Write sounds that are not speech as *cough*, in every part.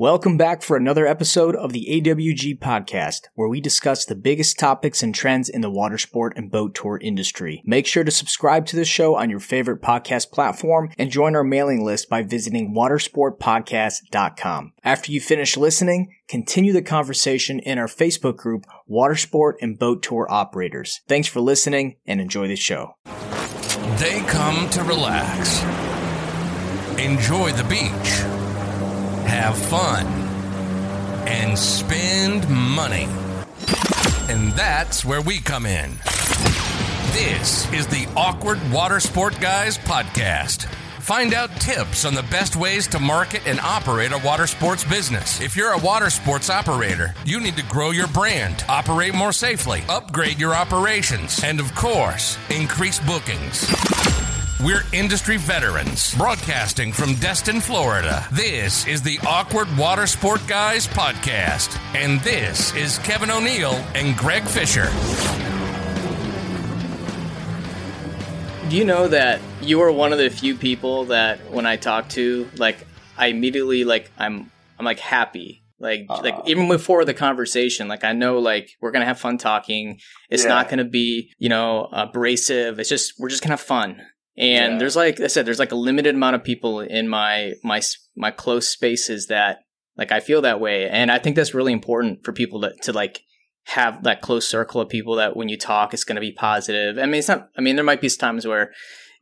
Welcome back for another episode of the AWG podcast, where we discuss the biggest topics and trends in the water sport and boat tour industry. Make sure to subscribe to the show on your favorite podcast platform and join our mailing list by visiting watersportpodcast.com. After you finish listening, continue the conversation in our Facebook group, Watersport and Boat Tour Operators. Thanks for listening and enjoy the show. They come to relax, enjoy the beach have fun, and spend money. And that's where we come in. This is the Awkward Water Sport Guys podcast. Find out tips on the best ways to market and operate a water sports business. If you're a water sports operator, you need to grow your brand, operate more safely, upgrade your operations, and of course, increase bookings. We're industry veterans broadcasting from Destin, Florida. This is the Awkward Water Sport Guys podcast. And this is Kevin O'Neill and Greg Fisher. Do you know that you are one of the few people that when I talk to, like, I immediately, like, I'm, I'm like happy like uh, like even before the conversation like i know like we're gonna have fun talking it's yeah. not gonna be you know abrasive it's just we're just gonna have fun and yeah. there's like I said, there's like a limited amount of people in my my my close spaces that like I feel that way, and I think that's really important for people to to like have that close circle of people that when you talk, it's going to be positive. I mean, it's not. I mean, there might be times where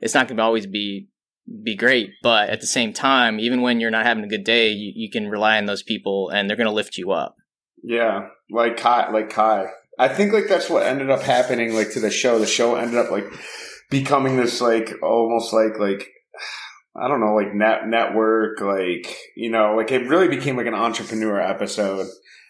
it's not going to always be be great, but at the same time, even when you're not having a good day, you, you can rely on those people, and they're going to lift you up. Yeah, like Kai, like Kai. I think like that's what ended up happening. Like to the show, the show ended up like becoming this like almost like like *sighs* I don't know, like net network, like you know, like it really became like an entrepreneur episode.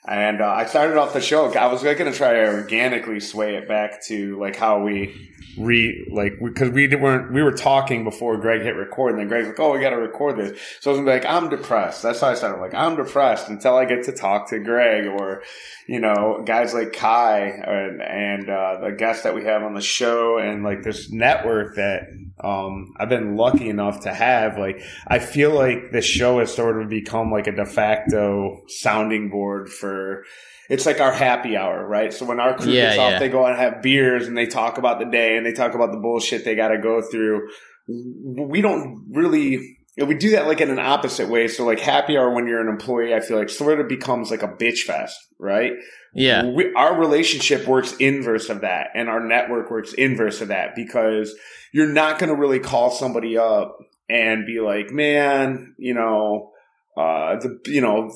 And uh, I started off the show. I was like, going to try to organically sway it back to like how we re like because we, we weren't we were talking before Greg hit record, and then Greg's like, "Oh, we got to record this." So I was gonna be like, "I'm depressed." That's how I started. Like, I'm depressed until I get to talk to Greg or you know guys like Kai and, and uh, the guests that we have on the show, and like this network that um, I've been lucky enough to have. Like, I feel like this show has sort of become like a de facto sounding board for it's like our happy hour, right? So when our crew yeah, gets off, yeah. they go out and have beers and they talk about the day and they talk about the bullshit they got to go through. We don't really, we do that like in an opposite way. So like happy hour when you're an employee, I feel like sort of becomes like a bitch fest, right? Yeah. We, our relationship works inverse of that and our network works inverse of that because you're not going to really call somebody up and be like, man, you know, uh, the, you know,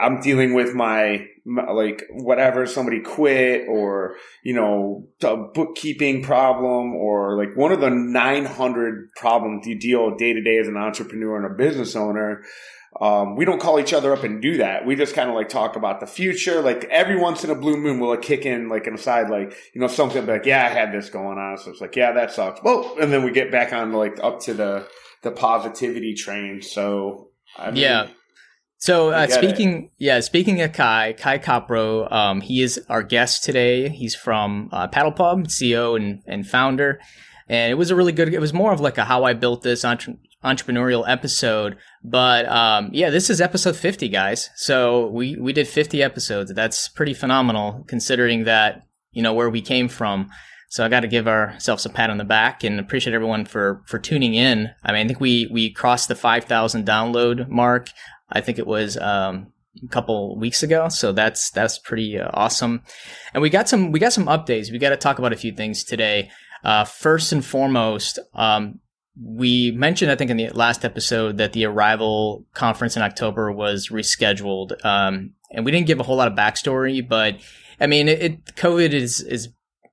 I'm dealing with my, my, like whatever somebody quit or you know a bookkeeping problem or like one of the 900 problems you deal day to day as an entrepreneur and a business owner. Um, we don't call each other up and do that. We just kind of like talk about the future. Like every once in a blue moon, we'll like kick in like an aside, like, you know, something like, yeah, I had this going on. So it's like, yeah, that sucks. Well, and then we get back on like up to the, the positivity train. So I mean, yeah. So uh, speaking, it. yeah, speaking of Kai, Kai Copro, um, he is our guest today. He's from uh, Paddle Pub, CEO and, and founder, and it was a really good. It was more of like a how I built this entre- entrepreneurial episode, but um, yeah, this is episode fifty, guys. So we we did fifty episodes. That's pretty phenomenal considering that you know where we came from. So I got to give ourselves a pat on the back and appreciate everyone for for tuning in. I mean, I think we we crossed the 5,000 download mark. I think it was um, a couple weeks ago. So that's that's pretty uh, awesome. And we got some we got some updates. We got to talk about a few things today. Uh, first and foremost, um, we mentioned I think in the last episode that the Arival conference in October was rescheduled, um, and we didn't give a whole lot of backstory. But I mean, it, it COVID is is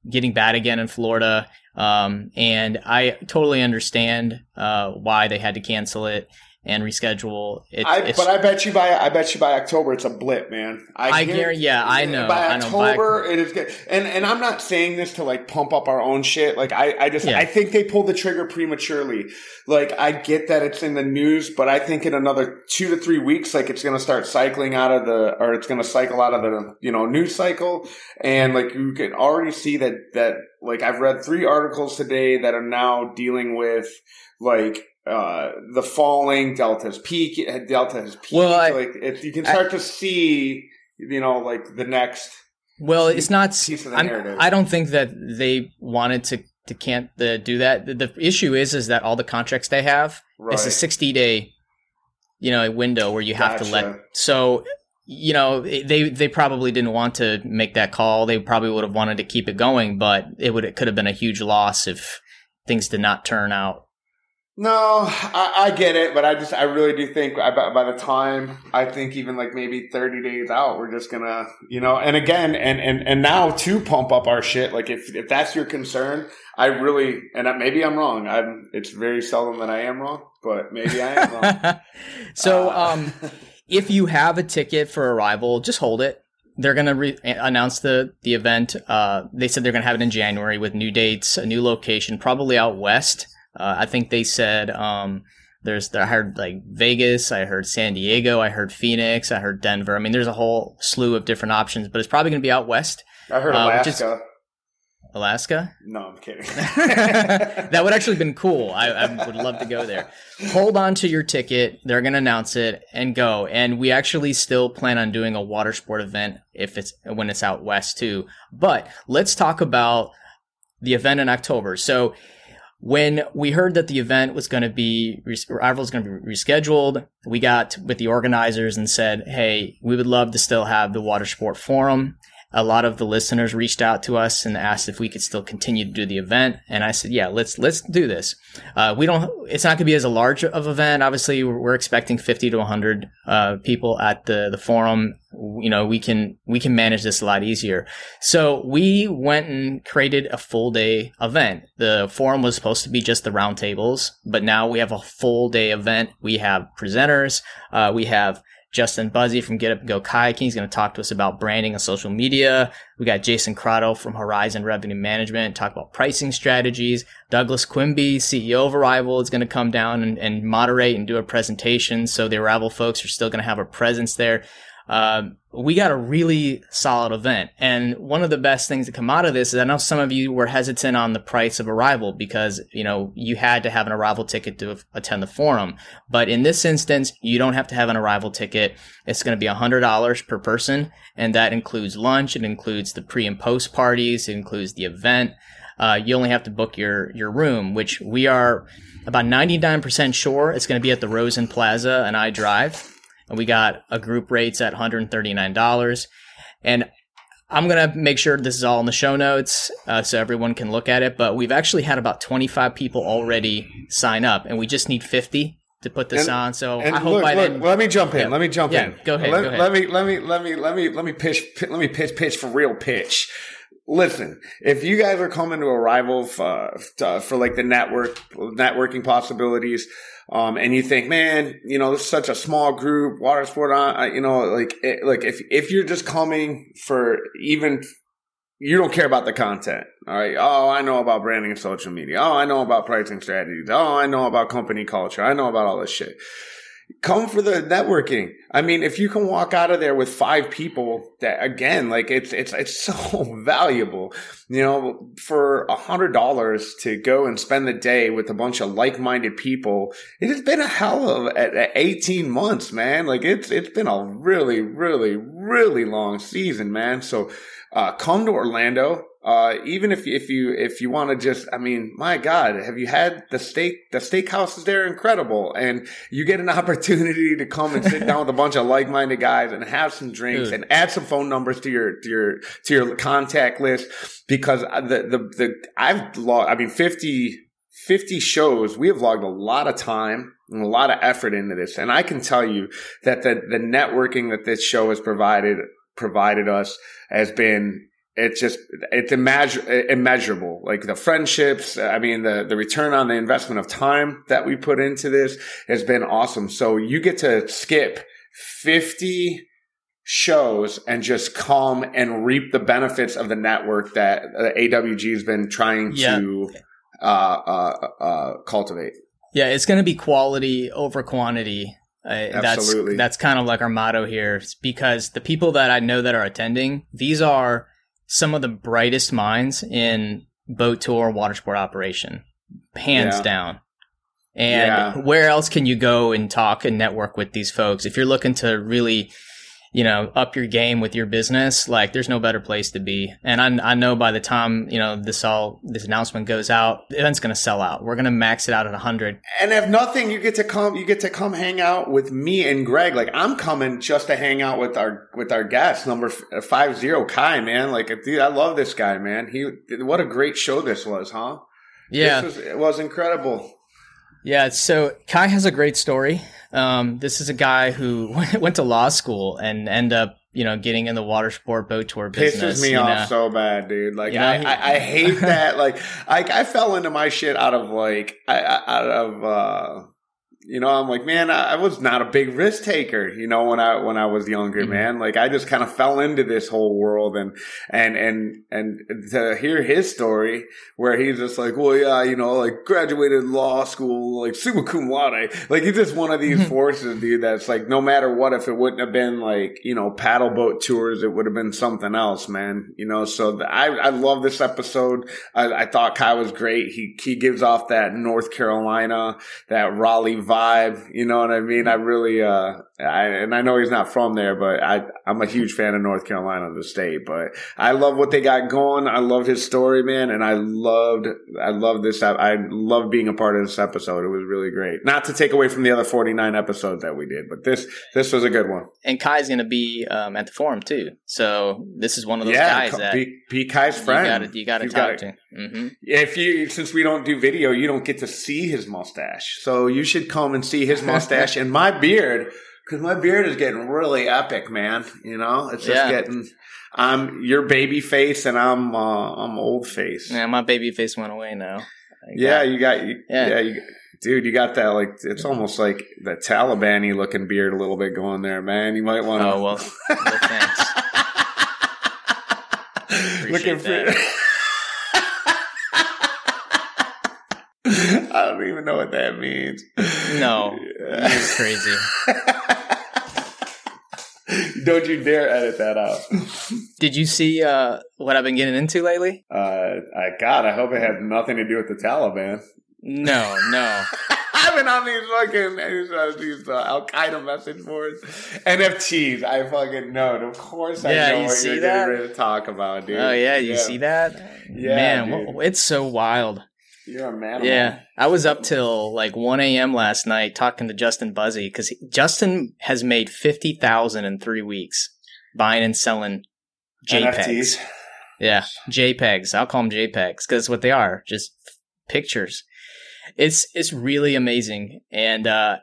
getting bad again in Florida. Um, and I totally understand uh, why they had to cancel it and reschedule. It, I, but I bet you by I bet you by October it's a blip, man. I, I guarantee. Yeah, I know. By October know, it is good. And and I'm not saying this to like pump up our own shit. Like I I just yeah. I think they pulled the trigger prematurely. Like I get that it's in the news, but I think in another two to three weeks, like it's gonna start cycling out of the or it's gonna cycle out of the you know news cycle, and like you can already see that that like I've read three articles today that are now dealing with like uh, the falling deltas peak delta has peaked. Well, I- like it, you can start to see, you know, like the next. Well, it's not. Piece of the I'm- narrative. I don't think that they wanted to to can't the, do that. The, the issue is is that all the contracts they have Right. it's a 60 day you know window where you have to let so you know they they probably didn't want to make that call they probably would have wanted to keep it going but it would it could have been a huge loss if things did not turn out No, I, I get it, but I just I really do think by, by the time I think even like maybe thirty days out, we're just gonna you know. And again, and and and now to pump up our shit, like if if that's your concern, I really and maybe I'm wrong. I'm. It's very seldom that I am wrong, but maybe I am wrong. *laughs* so Uh, um *laughs* if you have a ticket for Arival just hold it they're to re- announce the the event uh they said they're to have it in January with new dates a new location probably out west uh, I think they said um there's I heard like Vegas, I heard San Diego, I heard Phoenix, I heard Denver. I mean, there's a whole slew of different options, but it's probably going to be out west, I heard Uh, Alaska. Alaska. no, I'm kidding. *laughs* *laughs* that would actually been cool. I, I would love to go there. Hold on to your ticket. They're going to announce it and go. And we actually still plan on doing a water sport event if it's when it's out west too. But let's talk about the event in October. So when we heard that the event was going to be Arival was going to be rescheduled, we got with the organizers and said, "Hey, we would love to still have the water sport forum." A lot of the listeners reached out to us and asked if we could still continue to do the event, and I said, "Yeah, let's let's do this." Uh, we don't. It's not going to be as a large of event. Obviously, we're, expecting fifty to one hundred uh, people at the the forum. You know, we can we can manage this a lot easier. So we went and created a full day event. The forum was supposed to be just the roundtables, but now we have a full day event. We have presenters. Uh, we have Justin Buzzy from Get Up and Go Kayaking. He's going to talk to us about branding and social media. We got Jason Crotto from Horizon Revenue Management, talk about pricing strategies. Douglas Quinby, CEO of Arival, is going to come down and, and moderate and do a presentation. So the Arival folks are still going to have a presence there. Um, we got a really solid event. And one of the best things to come out of this is I know some of you were hesitant on the price of Arival because, you know, you had to have an Arival ticket to attend the forum. But in this instance, you don't have to have an Arival ticket. It's going to be $100 per person. And that includes lunch. It includes the pre and post parties. It includes the event. Uh, you only have to book your, your room, which we are about 99% sure it's going to be at the Rosen Plaza and I Drive and we got a group rates at $139 and i'm going to make sure this is all in the show notes uh, so everyone can look at it but we've actually had about 25 people already sign up and we just need 50 to put this And- on so i hope look, by look, then let me jump in. Yeah. Let me jump Yeah, in. go ahead, Let, go ahead. let me let me let me let me let me pitch let me pitch pitch for real pitch. Listen, if you guys are coming to Arival for, uh, for like the network networking possibilities, um, and you think, man, you know, this is such a small group, water sport on, uh, you know, like, it, like if if you're just coming for even you don't care about the content. All right. Oh, I know about branding and social media. Oh, I know about pricing strategies. Oh, I know about company culture. I know about all this shit. Come for the networking. I mean, if you can walk out of there with five people that again, like it's, it's, it's *laughs* so valuable, you know, for a hundred dollars to go and spend the day with a bunch of like-minded people. It has been a hell of a, a 18 months, man. Like it's, it's been a really, really, really long season, man. So, uh, come to Orlando. Uh, even if if you if you want to just, I mean, my God, have you had the steak? The steakhouses there incredible, and you get an *laughs* opportunity to come and sit down with a bunch of like minded guys and have some drinks Dude. and add some phone numbers to your to your to your contact list because the the the I've logged. I mean, 50, 50 shows. We have logged a lot of time and a lot of effort into this, and I can tell you that the the networking that this show has provided provided us has been it's just it's immeasur- immeasurable. Like the friendships i mean the the return on the investment of time that we put into this has been awesome. So you get to skip 50 shows and just come and reap the benefits of the network that uh, awg has been trying Yeah. to uh, uh, uh, cultivate. Yeah it's going to be quality over quantity. Uh, Absolutely. that's that's kind of like our motto here. Because the people that i know that are attending these are some of the brightest minds in boat tour water sport operation hands Yeah. down And Yeah. where else can you go and talk and network with these folks? If you're looking to really, you know, up your game with your business, like there's no better place to be. And I, I know by the time, you know, this all, this announcement goes out, the event's going to sell out. We're going to max it out at 100. And if nothing, you get to come. You get to come hang out with me and Greg. Like I'm coming just to hang out with our with our guest number f- uh, five zero Kai. Man, like dude, I love this guy. Man, he what a great show this was, huh? Yeah. this was, it was incredible. Yeah, so Kai has a great story. Um, this is a guy who *laughs* went to law school and end up, you know, getting in the water sport boat tour business. Pisses me off know. so bad, dude. Like I, he- I, I hate *laughs* that. Like I, I fell into my shit out of like I, I- out of uh you know, I'm like, man, I, was not a big risk taker, you know, when I when I was younger, Mhm. man. Like I just kind of fell into this whole world and and and and to hear his story where he's just like, well, yeah, you know, like graduated law school, like summa cum laude. Like he's just one of these Mhm. forces, dude, that's like no matter what, if it wouldn't have been like, you know, paddle boat tours, it would have been something else, man. You know, so the, I I love this episode. I, I thought Kai was great. He he gives off that North Carolina, that Raleigh vibe. You know what I mean? I really uh I and I know he's not from there, but I I'm a huge fan of North Carolina, the state. But I love what they got going. I love his story, man, and I loved I love this. I love being a part of this episode. It was really great. Not to take away from the other 49 episodes that we did, but this this was a good one. And Kai's going to be um, at the forum too. So this is one of those yeah, guys that be, be Kai's friend. you got to you got to You've talk to. hmm If you, since we don't do video, you don't get to see his mustache. So you should come and see his mustache *laughs* and my beard, because my beard is getting really epic, man. You know, it's just Yeah. getting. I'm your baby face, and I'm uh, I'm old face. Yeah, my baby face went away now. I Yeah, you got you, Yeah. yeah, you, dude, you got that like it's almost like the Taliban-y looking beard a little bit going there, man. You might want to. Oh well, well *laughs* thanks. *laughs* looking for. *laughs* I don't even know what that means. No, It's crazy. Don't you dare edit that out. Did you see uh, what I've been getting into lately? Uh, I God, I hope it had nothing to do with the Taliban. No, no. *laughs* I've been on these fucking these, uh, uh, Al Qaeda message boards, NFTs. I fucking know. Of course, I Yeah, know you what see you're that? getting ready to talk about, dude. Oh yeah, you see that? Yeah, man, it's so wild. You're a man. Yeah, I was up till like 1 a.m. last night talking to Justin Buzzy because Justin has made fifty thousand in three weeks buying and selling JPEGs. NFTs. Yeah, JPEGs. I'll call them JPEGs because what they are, just pictures. It's it's really amazing, and uh,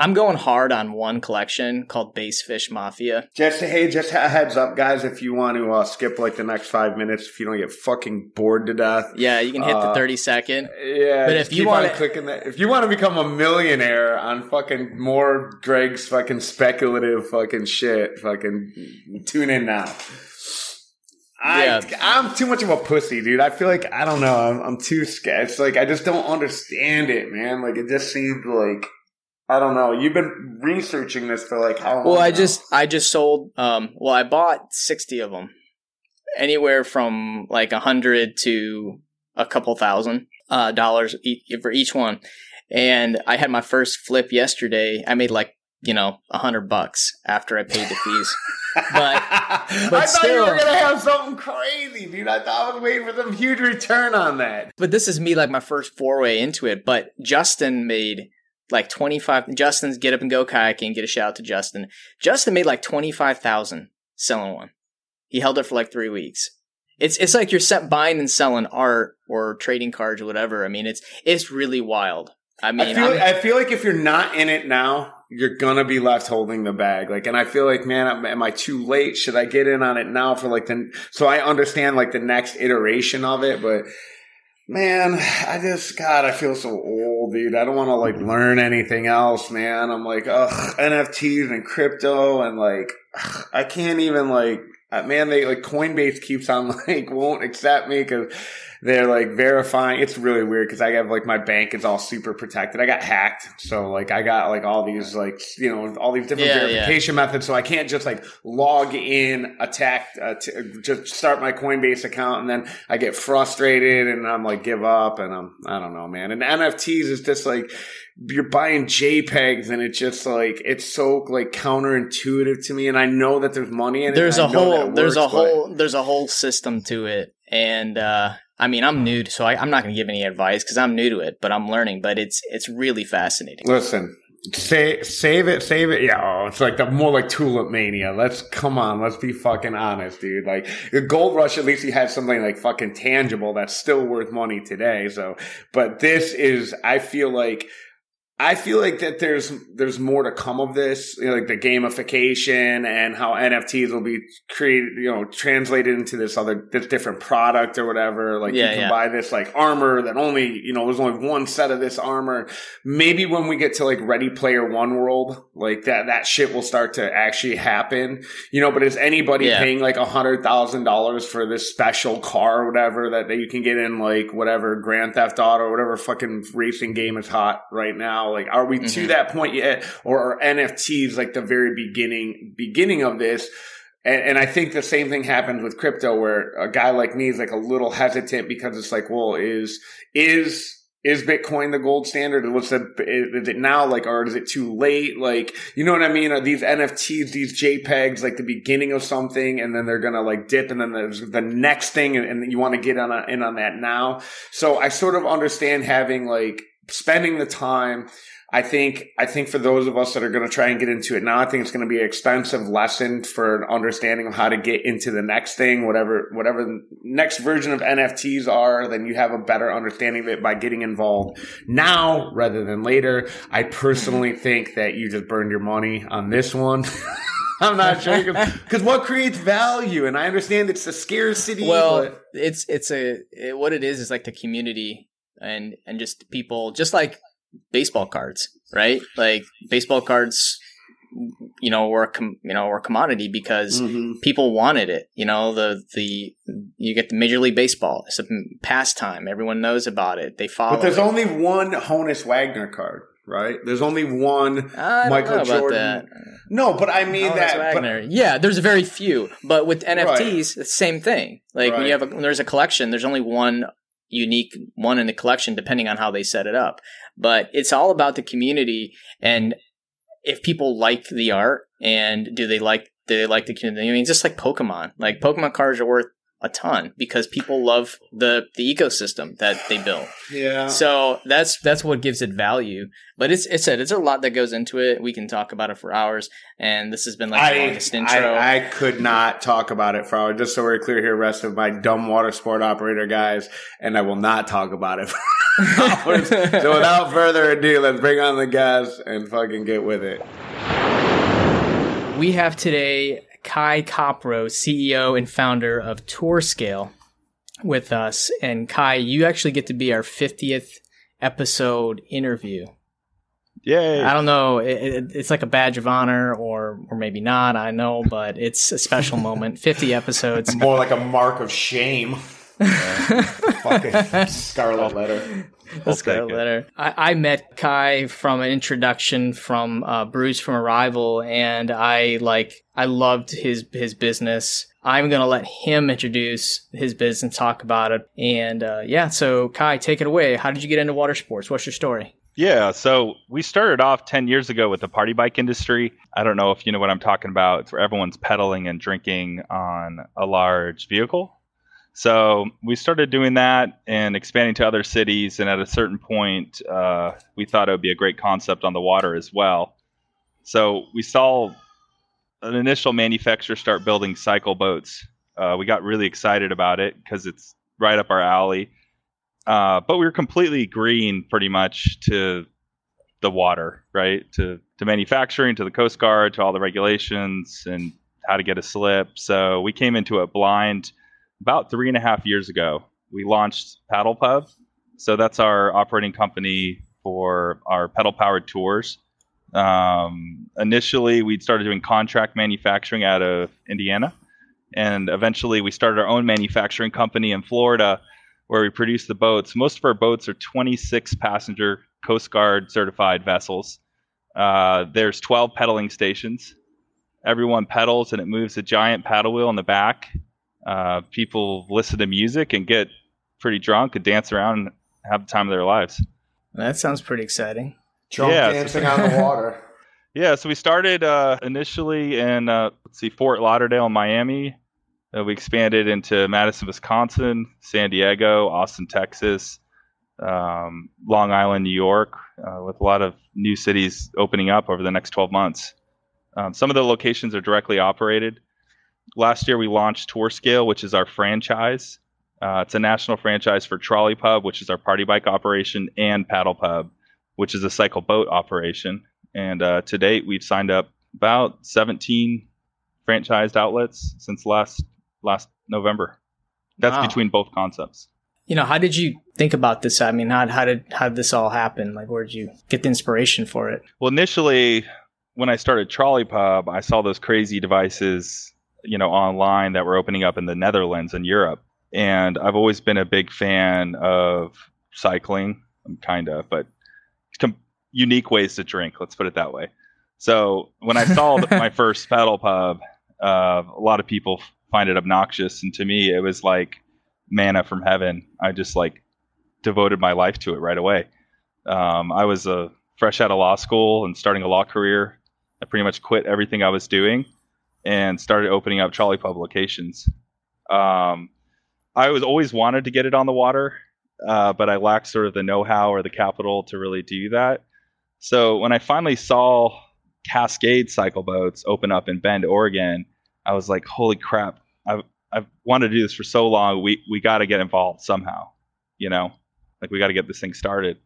I'm going hard on one collection called Base Fish Mafia. Just hey, just a heads up, guys. If you want to uh, skip like the next five minutes, if you don't get fucking bored to death, Yeah, you can hit the Uh, 30 second. Yeah, But if you wanna- on clicking that, if you want to become a millionaire on fucking more Greg's fucking speculative fucking shit, fucking tune in now. I, Yeah. I'm too much of a pussy, dude. I feel like I don't know. I'm, I'm too scared. It's like I just don't understand it, man. Like it just seems like I don't know. You've been researching this for like how long? Well, I now? just I just sold. Um, well, I bought 60 of them, anywhere from like a hundred to a couple thousand uh, dollars e- for each one. And I had my first flip yesterday. I made like you know a hundred bucks after I paid the fees. *laughs* but I thought you were gonna have something crazy, dude. I thought I was waiting for some huge return on that. But this is me like my first foray into it. But Justin made like 25 Justin's get up and go kayaking, get a shout out to Justin. Justin made like 25,000 selling one. He held it for like 3 weeks. It's it's like you're set buying and selling art or trading cards or whatever. I mean, it's it's really wild. I mean, I feel, like, I feel like if you're not in it now, you're gonna be left holding the bag. Like, and I feel like, man, am, am I too late? Should I get in on it now for like the? So I understand like the next iteration of it, but man, I just God, I feel so old, dude. I don't want to like learn anything else, man. I'm like, ugh, NFTs and crypto, and like, ugh, I can't even like. uh, Man, they like Coinbase keeps on *laughs* like won't accept me because they're like verifying. It's really weird because I have like my bank is all super protected. I got hacked, so like I got like all these like you know all these different Yeah, yeah. verification methods. So I can't just like log in, attack, uh, t- just start my Coinbase account, and then I get frustrated and I'm like give up, and I'm I don't know, man. And NFTs is just like you're buying JPEGs and it's just like it's so like counterintuitive to me. And I know that there's money in there's it. a whole there's a whole there's a whole system to it. And uh I mean, I'm new, so I, am not going to give any advice because I'm new to it, but I'm learning. But it's it's really fascinating. Listen, Say, save it, save it. Yeah, oh, it's like the more like tulip mania. Let's come on, let's be fucking honest, dude. Like the gold rush, at least you had something like fucking tangible that's still worth money today. So, but this is, I feel like I feel like that there's there's more to come of this, you know, like the gamification and how NFTs will be created, you know, translated into this other this different product or whatever. Like yeah, you can yeah. buy this like armor that only you know there's only one set of this armor. Maybe when we get to like Ready Player One world, like that that shit will start to actually happen, you know. But is anybody yeah. paying like a hundred thousand dollars for this special car or whatever that, that you can get in like whatever Grand Theft Auto or whatever fucking racing game is hot right now? Like, are we mm-hmm. to that point yet, or are NFTs like the very beginning beginning of this? And, and, I think the same thing happens with crypto, where a guy like me is like a little hesitant because it's like, well, is is is Bitcoin the gold standard? What's the is it now? Like, or is it too late? Like, you know what I mean? Are these NFTs, these JPEGs, like the beginning of something, and then they're gonna like dip, and then there's the next thing, and, and you want to get on a, in on that now. So I sort of understand having like spending the time I think I think for those of us that are going to try and get into it now, I think it's going to be an expensive lesson for an understanding of how to get into the next thing, whatever whatever the next version of NFTs are. Then you have a better understanding of it by getting involved now rather than later. I personally mm-hmm. think that you just burned your money on this one. *laughs* I'm not sure because what creates value, and I understand it's the scarcity. Well, but- it's it's a it, what it is is like the community and and just people, just like baseball cards, right? Like baseball cards, you know, were a com- you know were a commodity because mm-hmm. people wanted it. You know, the the you get the Major League Baseball. It's a pastime. Everyone knows about it. They follow. But there's it. only one Honus Wagner card. Right, there's only one Michael Jordan. No, but I mean that. Wagner. But, yeah, there's very few. But with NFTs, right. the same thing. Like right. when you have a, when there's a collection, there's only one unique one in the collection, depending on how they set it up but it's all about the community and if people like the art and do they like do they like the community? I mean, just like Pokemon, like Pokemon cards are worth a ton because people love the the ecosystem that they build. Yeah. So that's that's what gives it value. But it's it's a, it's a lot that goes into it. We can talk about it for hours, and this has been like I, the longest intro. I, I, could not talk about it for hours. Just so we're clear here, rest of my dumb water sport operator guys, and I will not talk about it. *laughs* so without further ado, let's bring on the guys and fucking get with it. We have today Kai Kopro, CEO and founder of TourScale, with us. And Kai, you actually get to be our 50th episode interview. Yay. I don't know. It, it, it's like a badge of honor, or or maybe not. I know, but it's a special *laughs* moment. 50 episodes. More like a mark of shame. *laughs* fucking scarlet letter. *laughs* The scarlet letter. I, I, met Kai from an introduction from uh, Bruce from Arival, and I like I loved his his business. I'm gonna let him introduce his business and talk about it. And uh, yeah, so Kai, take it away. How did you get into water sports? What's your story? Yeah, so we started off 10 years ago with the party bike industry. I don't know if you know what I'm talking about. It's where everyone's pedaling and drinking on a large vehicle. So we started doing that and expanding to other cities. And at a certain point, uh, we thought it would be a great concept on the water as well. So we saw an initial manufacturer start building cycle boats. Uh, we got really excited about it because it's right up our alley. Uh, but we were completely green pretty much to the water, right? To to manufacturing, to the Coast Guard, to all the regulations and how to get a slip. So we came into it blind about three and a half years ago, we launched Paddle Pub. So that's our operating company for our pedal powered tours. Um, initially, we started doing contract manufacturing out of Indiana. And eventually, we started our own manufacturing company in Florida where we produce the boats. Most of our boats are 26 passenger Coast Guard certified vessels. Uh, there's 12 pedaling stations. Everyone pedals and it moves a giant paddle wheel in the back uh, people listen to music and get pretty drunk and dance around and have the time of their lives. That sounds pretty exciting. Drunk Yeah, dancing on the water. *laughs* Yeah, so we started uh, initially in uh, let's see, Fort Lauderdale, Miami. Uh, we expanded into Madison, Wisconsin, San Diego, Austin, Texas, um, Long Island, New York, uh, with a lot of new cities opening up over the next 12 months. Um, some of the locations are directly operated. Last year, we launched Tour Scale, which is our franchise. Uh, it's a national franchise for Trolley Pub, which is our party bike operation, and Paddle Pub, which is a cycle boat operation. And uh, to date, we've signed up about 17 franchised outlets since last last November. That's Wow. between both concepts. You know, how did you think about this? I mean, how, how did how did this all happen? Like, where did you get the inspiration for it? Well, initially, when I started Trolley Pub, I saw those crazy devices, you know, online that were opening up in the Netherlands and Europe. And I've always been a big fan of cycling, kind of, but com- unique ways to drink. Let's put it that way. So when I saw the- my *laughs* first pedal pub, uh, a lot of people find it obnoxious, and to me, it was like manna from heaven. I just like devoted my life to it right away. Um, I was a fresh out of law school and starting a law career. I pretty much quit everything I was doing and started opening up Trolley Pub locations. Um, I was always wanted to get it on the water, uh, but I lacked sort of the know-how or the capital to really do that. So when I finally saw Cascade cycle boats open up in Bend, Oregon, I was like, "Holy crap! I've I've wanted to do this for so long. We we got to get involved somehow, you know, like we got to get this thing started."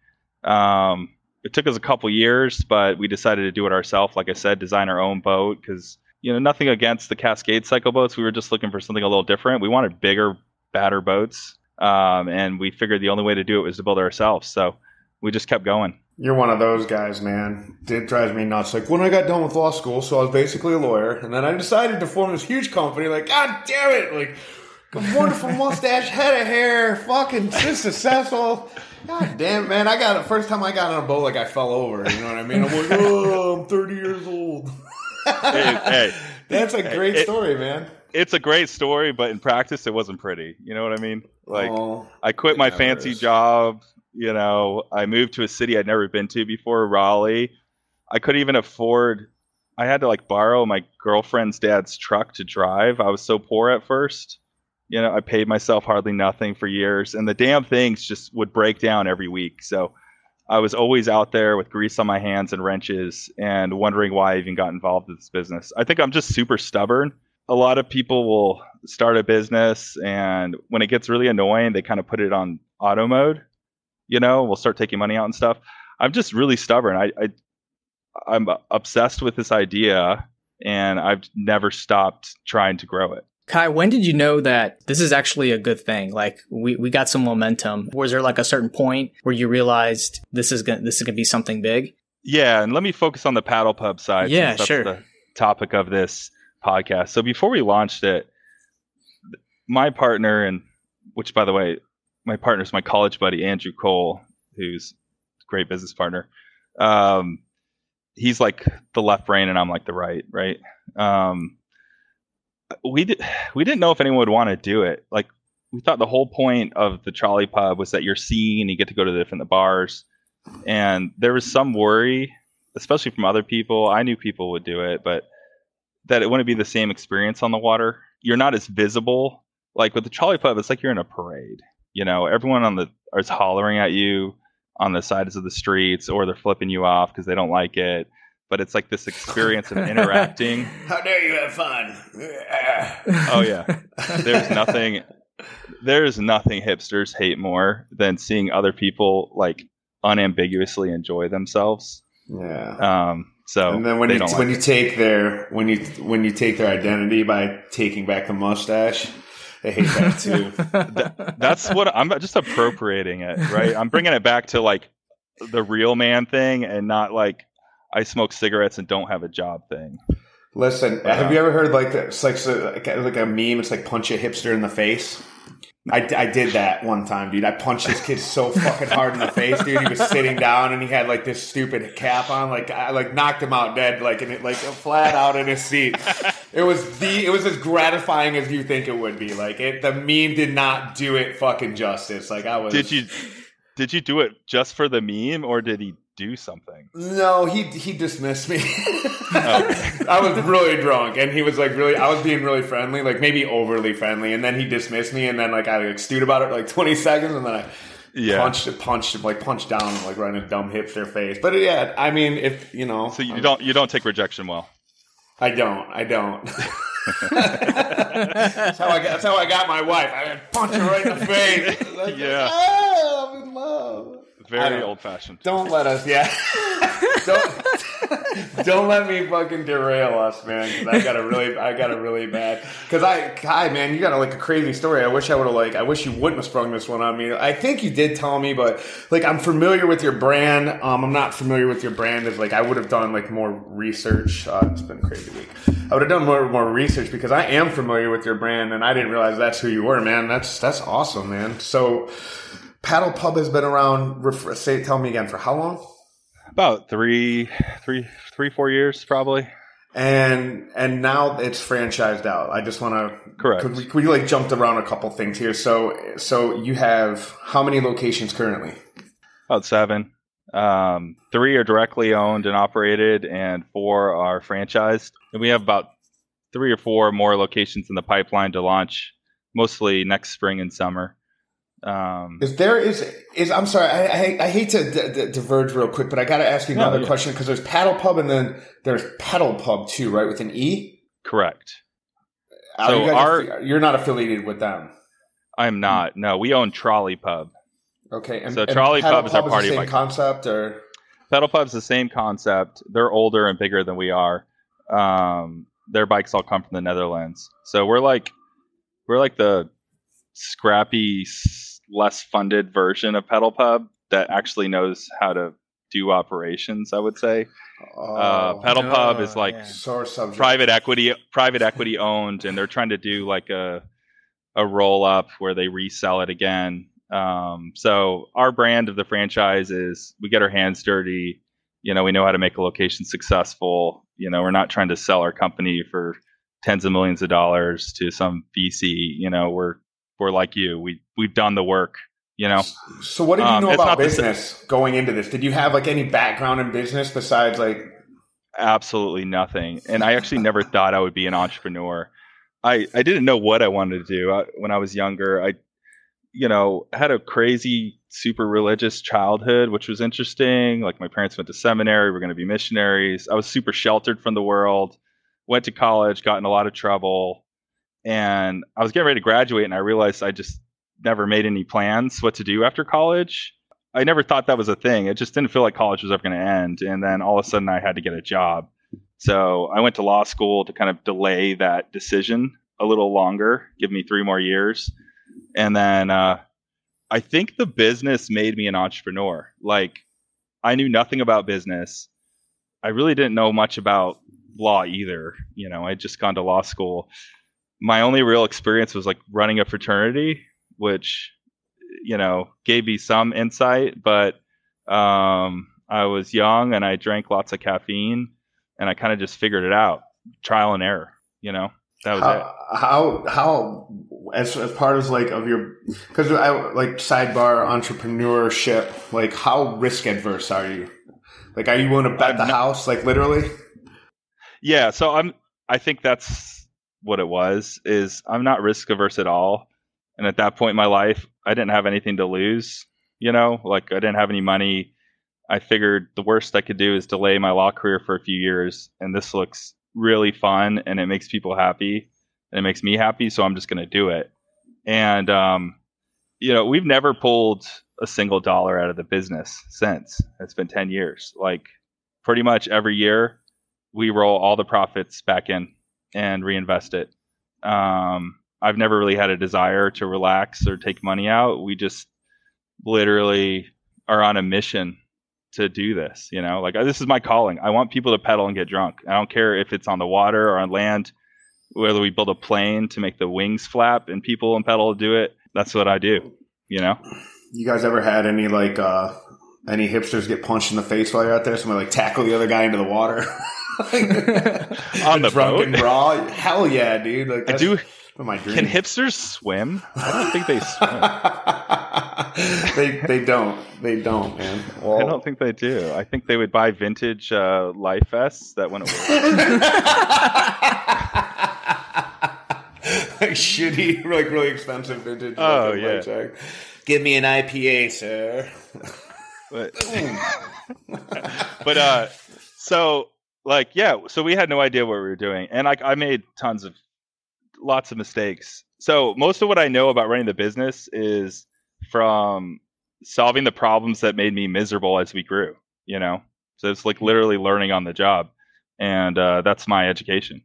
Um, it took us a couple years, but we decided to do it ourselves. Like I said, design our own boat because you know nothing against the Cascade cycle boats. We were just looking for something a little different. We wanted bigger, badder boats, um, and we figured the only way to do it was to build it ourselves. So we just kept going. You're one of those guys, man. It drives me nuts. Like when I got done with law school, so I was basically a lawyer, and then I decided to form this huge company. Like, God damn it! Like, a wonderful *laughs* mustache, head of hair, fucking so successful. God damn, man! I got it. First time I got on a boat, like I fell over. You know what I mean? I'm like, oh, I'm 30 years old. Hey, hey. *laughs* That's a great It- story, man. It's a great story, but in practice, it wasn't pretty. You know what I mean? Like Oh, I quit my fancy is. job. You know, I moved to a city I'd never been to before, Raleigh. I couldn't even afford. I had to like borrow my girlfriend's dad's truck to drive. I was so poor at first. You know, I paid myself hardly nothing for years, and the damn things just would break down every week. So I was always out there with grease on my hands and wrenches, and wondering why I even got involved in this business. I think I'm just super stubborn. A lot of people will start a business, and when it gets really annoying, they kind of put it on auto mode. You know, we'll start taking money out and stuff. I'm just really stubborn. I, I I'm obsessed with this idea, and I've never stopped trying to grow it. Kai, when did you know that this is actually a good thing? Like we, we got some momentum. Was there like a certain point where you realized this is gonna this is gonna be something big? Yeah, and let me focus on the paddle pub side. Yeah, sure. The topic of this podcast. So before we launched it, my partner and which, by the way, my partner is my college buddy Andrew Cole, who's a great business partner. Um, he's like the left brain, and I'm like the right. Right. Um, we did. We didn't know if anyone would want to do it. Like we thought the whole point of the trolley pub was that you're seen, you get to go to the different bars, and there was some worry, especially from other people. I knew people would do it, but that it wouldn't be the same experience on the water. You're not as visible. Like with the trolley pub, it's like you're in a parade. You know, everyone on the is hollering at you on the sides of the streets, or they're flipping you off because they don't like it. But it's like this experience of *laughs* interacting. how dare you have fun? Oh yeah, there's nothing there's nothing hipsters hate more than seeing other people like unambiguously enjoy themselves. Yeah. Um, so and then when you don't when like you take their when you when you take their identity by taking back the mustache, they hate that *laughs* too. it. that's what I'm just appropriating it, right? I'm bringing it back to like the real man thing and not like I smoke cigarettes and don't have a job thing. Listen, Uh, have you ever heard like it's like like a- like a meme? It's like punch a hipster in the face. I, I did that one time, dude. I punched this kid so fucking hard in the face, dude. He was sitting down and he had like this stupid cap on. Like I like knocked him out dead, like in it, like flat out in his seat. It was the it was as gratifying as you think it would be. Like it, the meme did not do it fucking justice. Like I was. Did you did you do it just for the meme or did he do something. No, he he dismissed me. *laughs* I was really drunk, and he was like really. I was being really friendly, like maybe overly friendly, and then he dismissed me, and then like I like stewed about it like twenty seconds, and then I Yeah. punched it, punched like punched down like right in his dumb hipster face. But yeah, I mean, if you know, So you don't you don't take rejection well. I don't. I don't. *laughs* that's how I got. That's how I got my wife. I punched her right in the face. *laughs* Like, Yeah. Oh, I'm in love. Very old fashioned. Don't let us. Yeah. *laughs* don't. Don't let me fucking derail us, man. I got a really, I got a really bad. Because I, Kai, man, you got a, like a crazy story. I wish I would have like, I wish you wouldn't have sprung this one on me. I think you did tell me, but like, I'm familiar with your brand. Um, I'm not familiar with your brand. Is like, I would have done like more research. Uh, it's been a crazy week. I would have done more more research because I am familiar with your brand, and I didn't realize that's who you were, man. That's that's awesome, man. So, Paddle Pub has been around. Say, tell me again for how long? About three, three, three, four years probably. and and now it's franchised out. I just want to Correct. Could we, could we like jumped around a couple things here? So so you have how many locations currently? About seven. Um, three are directly owned and operated, and four are franchised. And we have about three or four more locations in the pipeline to launch, mostly next spring and summer. Um, Is there is is I'm sorry I I, I hate to d- d- diverge real quick, but I got to ask you No, another yeah. question because there's Paddle Pub and then there's Pedal Pub too, right? With an E. correct. Are So you our- you're not affiliated with them. I'm not. No, we own Trolley Pub. Okay, and, So Trolley Pub is our the party same bike. concept, or Pedal Pub's the same concept. They're older and bigger than we are. Um, their bikes all come from the Netherlands, so we're like we're like the scrappy, less funded version of Pedal Pub that actually knows how to do operations. I would say uh, oh, Pedal Pub Oh, is like yeah. private equity private *laughs* equity owned and they're trying to do like a a roll up where they resell it again um, so our brand of the franchise is we get our hands dirty you know we know how to make a location successful you know we're not trying to sell our company for tens of millions of dollars to some vc you know we're we're like you we we've done the work you know So what did you Um, know it's about the business going into this? Did you have like any background in business besides like absolutely nothing. And I actually never thought I would be an entrepreneur. I, I didn't know what I wanted to do I, when I was younger. I, you know, had a crazy, super religious childhood, which was interesting. Like my parents went to seminary, were going to be missionaries. I was super sheltered from the world. Went to college, got in a lot of trouble, and I was getting ready to graduate, and I realized I just never made any plans what to do after college. I never thought that was a thing. It just didn't feel like college was ever going to end. And then all of a sudden, I had to get a job. So I went to law school to kind of delay that decision a little longer, give me three more years. And then uh, I think the business made me an entrepreneur. Like, I knew nothing about business. I really didn't know much about law either. You know, I'd just gone to law school. My only real experience was like running a fraternity, which you know gave me some insight but um i was young and i drank lots of caffeine and i kind of just figured it out trial and error you know that was it how, how how as, as part of like of your because I like sidebar entrepreneurship like how risk adverse are you? Like, are you willing to bet I'm the not- house like literally? yeah so i'm i think that's what it was is i'm not risk averse at all. And at that point in my life i didn't have anything to lose you know? Like i didn't have any money. I figured the worst i could do is delay my law career for a few years and this looks really fun and it makes people happy and it makes me happy so i'm just going to do it. And um you know we've never pulled a single dollar out of the business since. It's been 10 years. Like pretty much every year we roll all the profits back in and reinvest it. Um, I've never really had a desire to relax or take money out. We just literally are on a mission to do this. You know, like this is my calling. I want people to pedal and get drunk. I don't care if it's on the water or on land. Whether we build a plane to make the wings flap and people and pedal do it, that's what I do. You know, You guys ever had any like uh any hipsters get punched in the face while you're out there? Somebody like tackle the other guy into the water *laughs* *laughs* On the drunken boat? brawl. Hell yeah, dude! Like I do. my dreams. Can hipsters swim? I don't think they swim. *laughs* they they don't. They don't, man. Well, I don't think they do. I think they would buy vintage uh, life vests that wouldn't work. *laughs* like shitty, like really expensive vintage. Oh yeah. Give me an IPA, sir. But, but uh, so like yeah, so we had no idea what we were doing, and like I made tons of lots of mistakes. So most of what I know about running the business is from solving the problems that made me miserable as we grew. You know, so it's like literally learning on the job, and uh, that's my education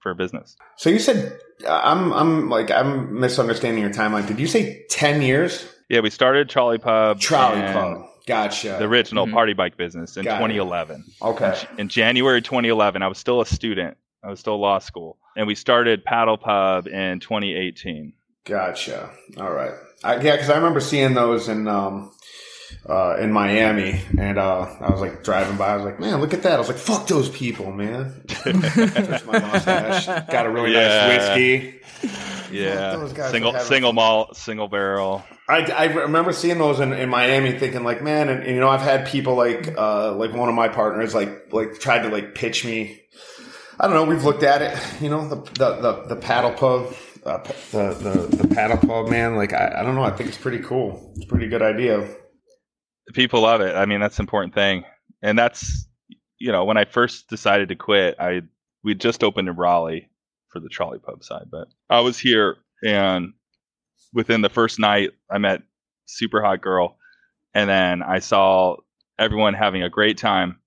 for business. So you said I'm I'm like I'm misunderstanding your timeline. Did you say ten years? Yeah, we started Trolley Pub. Trolley Pub. Gotcha. The original mm-hmm. party bike business in Got 2011. It. Okay. In, in, January 2011, I was still a student. I was still law school, and we started Paddle Pub in 2018. Gotcha. All right. I, yeah, because I remember seeing those in um, uh, in Miami, and uh, I was like driving by. I was like, "Man, look at that!" I was like, "Fuck those people, man." *laughs* my mustache. Got a really yeah. nice whiskey. Yeah, single single malt, single barrel. I, I remember seeing those in, in Miami, thinking like, man, and, and, you know, I've had people like uh, like one of my partners like like tried to like pitch me. I don't know. We've looked at it, you know, the the the, the paddle pub, uh, the, the the paddle pub, man. Like I, I don't know. I think it's pretty cool. It's a pretty good idea. People love it. I mean, that's the important thing, and that's you know, when I first decided to quit, I we just opened in Raleigh for the trolley pub side, but I was here and within the first night, I met super hot girl, and then I saw everyone having a great time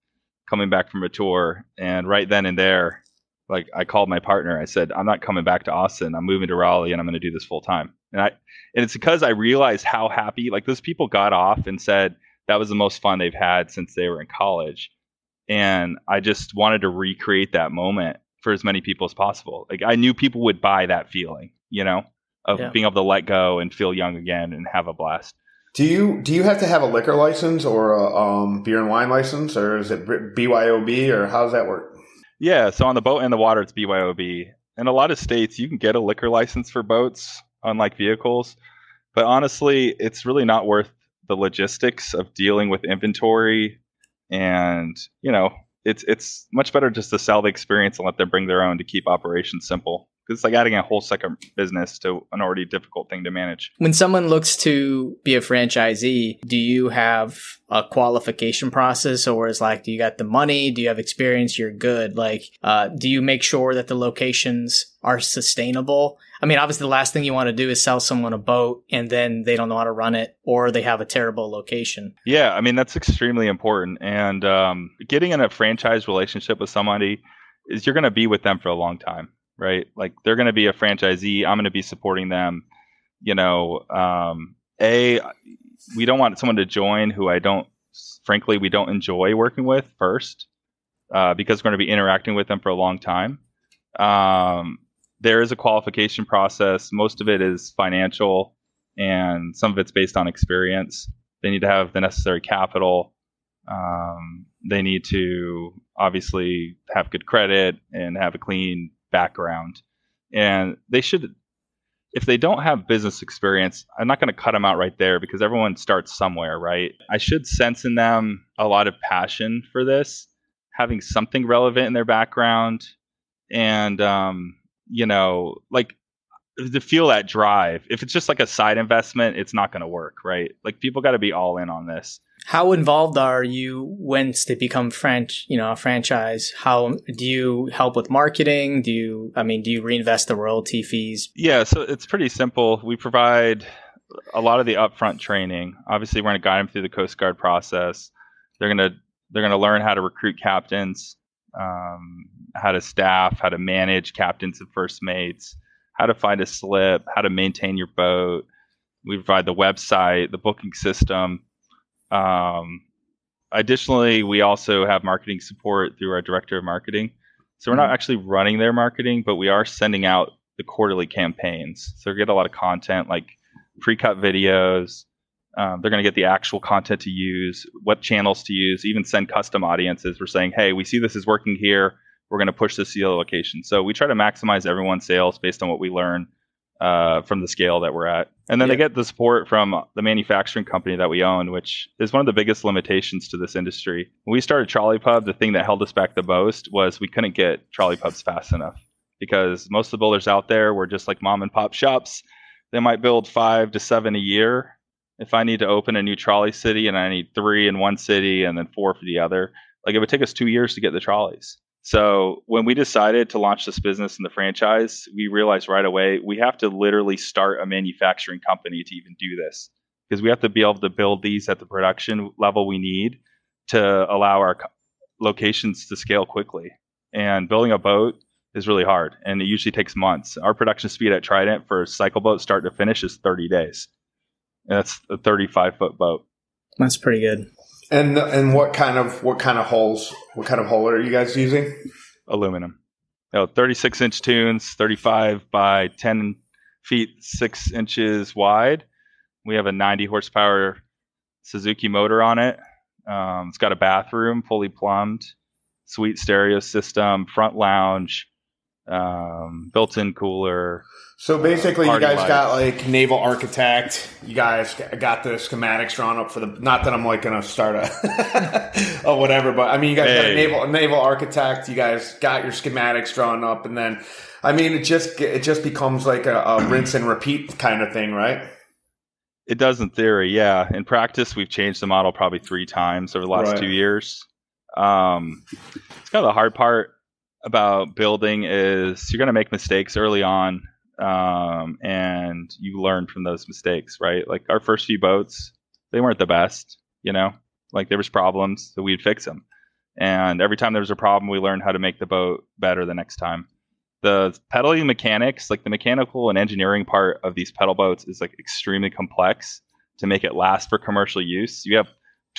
coming back from a tour. And right then and there, like I called my partner. I said, "I'm not coming back to Austin. I'm moving to Raleigh, and I'm going to do this full time." And I, and it's because I realized how happy like those people got off and said that was the most fun they've had since they were in college. And I just wanted to recreate that moment for as many people as possible. Like I knew people would buy that feeling, you know of yeah. being able to let go and feel young again and have a blast. Do you do you have to have a liquor license or a um, beer and wine license, or is it BYOB, or how does that work? Yeah, so on the boat and the water, it's BYOB. In a lot of states, you can get a liquor license for boats, unlike vehicles. But honestly, it's really not worth the logistics of dealing with inventory, and you know, it's it's much better just to sell the experience and let them bring their own to keep operations simple because it's like adding a whole second business to an already difficult thing to manage. When someone looks to be a franchisee, do you have a qualification process or is like, do you got the money? Do you have experience? You're good. Like, uh, do you make sure that the locations are sustainable? I mean, obviously the last thing you want to do is sell someone a boat and then they don't know how to run it or they have a terrible location. Yeah. I mean, that's extremely important. And, um, getting in a franchise relationship with somebody is you're going to be with them for a long time right? Like they're going to be a franchisee. I'm going to be supporting them. You know, um, a we don't want someone to join who I don't, frankly, we don't enjoy working with first, uh, because we're going to be interacting with them for a long time. Um, there is a qualification process. Most of it is financial, and some of it's based on experience. They need to have the necessary capital. Um, they need to obviously have good credit and have a clean background, and they should. If they don't have business experience, I'm not going to cut them out right there because everyone starts somewhere, right? I should sense in them a lot of passion for this, having something relevant in their background, and um, you know, like to feel that drive. If it's just like a side investment, it's not going to work, right? Like people got to be all in on this. How involved are you once they become French, you know, a franchise? How do you help with marketing? Do you, I mean, do you reinvest the royalty fees? Yeah, so it's pretty simple. We provide a lot of the upfront training. Obviously, we're going to guide them through the Coast Guard process. They're going to they're going to learn how to recruit captains, um, how to staff, how to manage captains and first mates, how to find a slip, how to maintain your boat. We provide the website, the booking system um, additionally, we also have marketing support through our director of marketing. So we're not mm-hmm. actually running their marketing, but we are sending out the quarterly campaigns. So we get a lot of content like pre-cut videos. Um, they're going to get the actual content to use, what channels to use, even send custom audiences. We're saying, hey, we see this is working here. We're going to push this to the location. So we try to maximize everyone's sales based on what we learn uh, from the scale that we're at. And then yeah. they get the support from the manufacturing company that we own, which is one of the biggest limitations to this industry. When we started Trolley Pub, the thing that held us back the most was we couldn't get trolley pubs fast enough because most of the builders out there were just like mom and pop shops. They might build five to seven a year. If I need to open a new trolley city and I need three in one city and then four for the other, like it would take us two years to get the trolleys. So when we decided to launch this business in the franchise, we realized right away we have to literally start a manufacturing company to even do this because we have to be able to build these at the production level we need to allow our locations to scale quickly. And building a boat is really hard and it usually takes months. Our production speed at Trident for cycle boat start to finish is 30 days. And that's a 35 foot boat. That's pretty good. And and what kind of what kind of hulls? What kind of hull are you guys using? Aluminum. Oh, 36 inch toons, 35 by 10 feet 6 inches wide. We have a 90 horsepower Suzuki motor on it. Um, it's got a bathroom, fully plumbed, sweet stereo system, front lounge, um, built-in cooler. So basically, you guys got like naval architect. You guys got the schematics drawn up for the. Not that I'm like going to start a *laughs* or whatever, but I mean, you guys hey. got a naval a naval architect. You guys got your schematics drawn up, and then I mean, it just it just becomes like a, a *clears throat* rinse and repeat kind of thing, right? It does in theory, yeah. In practice, we've changed the model probably three times over the last right. two years. Um, it's kind of the hard part about building is you're going to make mistakes early on um, and you learn from those mistakes right? Like our first few boats they weren't the best you know? Like there was problems so we'd fix them and every time there was a problem we learned how to make the boat better the next time. The pedaling mechanics like the mechanical and engineering part of these pedal boats is like extremely complex to make it last for commercial use. You have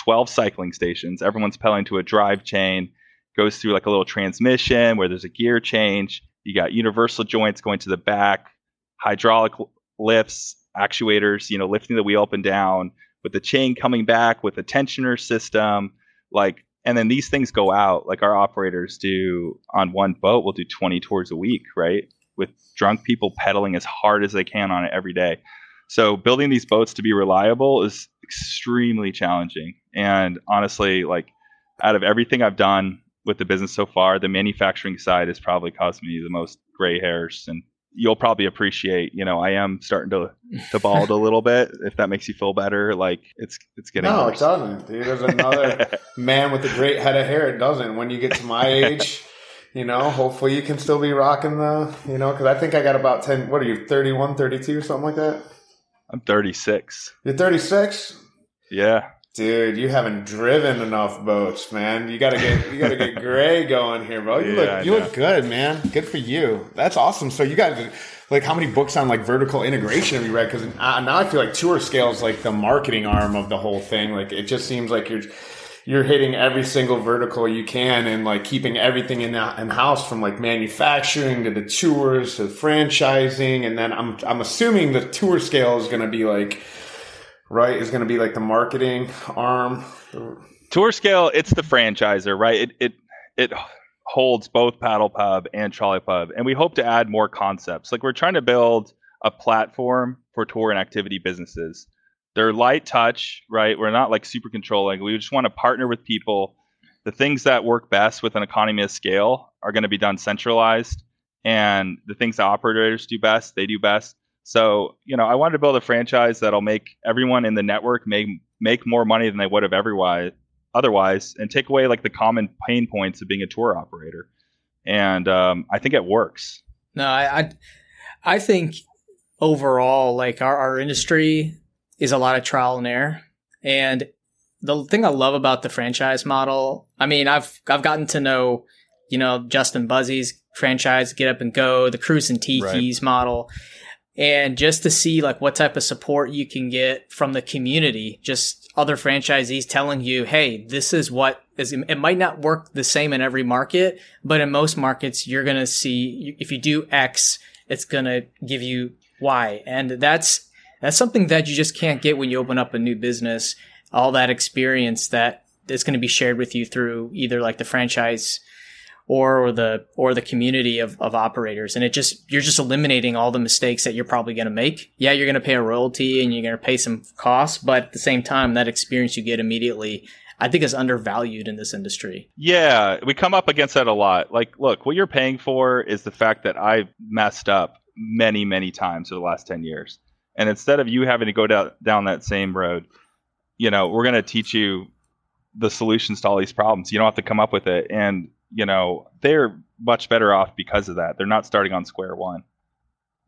12 cycling stations. Everyone's pedaling to a drive chain goes through like a little transmission where there's a gear change. You got universal joints going to the back, hydraulic lifts, actuators, you know, lifting the wheel up and down with the chain coming back with a tensioner system, like and then these things go out. Like our operators do on one boat we'll do 20 tours a week right? With drunk people pedaling as hard as they can on it every day. So building these boats to be reliable is extremely challenging. And honestly like out of everything i've done with the business so far, the manufacturing side has probably caused me the most gray hairs and you'll probably appreciate, you know, I am starting to to bald a little bit. If that makes you feel better, like it's it's getting. No, worse. it doesn't, dude. There's another *laughs* man with a great head of hair. It doesn't. When you get to my age, you know, hopefully you can still be rocking the, you know, because I think I got about ten. What are you, 31, 32, something like that? I'm 36. You're 36. Yeah. Dude, you haven't driven enough boats, man. You gotta get you gotta get *laughs* Gray going here, bro. You yeah, look you look good, man. Good for you. That's awesome. So you got like how many books on like vertical integration have you read? Because now I feel like tour scale is like the marketing arm of the whole thing. Like it just seems like you're you're hitting every single vertical you can and like keeping everything in in house from like manufacturing to the tours to franchising, and then I'm I'm assuming the tour scale is to be like right, is going to be like the marketing arm. Tour scale, it's the franchisor, right? It it it holds both paddle pub and trolley pub, and we hope to add more concepts. Like we're trying to build a platform for tour and activity businesses. They're light touch, right? We're not like super controlling. We just want to partner with people. The things that work best with an economy of scale are going to be done centralized, and the things that operators do best, they do best. So, you know, I wanted to build a franchise that'll make everyone in the network make make more money than they would have otherwise, otherwise, and take away like the common pain points of being a tour operator. And um, I think it works. No, I, I, I think overall, like our, our industry is a lot of trial and error. And the thing I love about the franchise model, I mean, I've I've gotten to know, you know, Justin Buzzy's franchise, Get Up and Go, the Cruisin' Tikis right. model and just to see like what type of support you can get from the community just other franchisees telling you hey this is what is it might not work the same in every market but in most markets you're going to see if you do x it's going to give you y. And that's that's something that you just can't get when you open up a new business. All that experience that is going to be shared with you through either like the franchise or the or the community of, of operators. And it just you're just eliminating all the mistakes that you're probably going to make. Yeah you're going to pay a royalty and you're going to pay some costs but at the same time that experience you get immediately i think is undervalued in this industry. Yeah we come up against that a lot. Like look what you're paying for is the fact that i messed up many many times over the last 10 years. And instead of you having to go down, down that same road you know we're going to teach you the solutions to all these problems. You don't have to come up with it. And you know, they're much better off because of that. They're not starting on square one,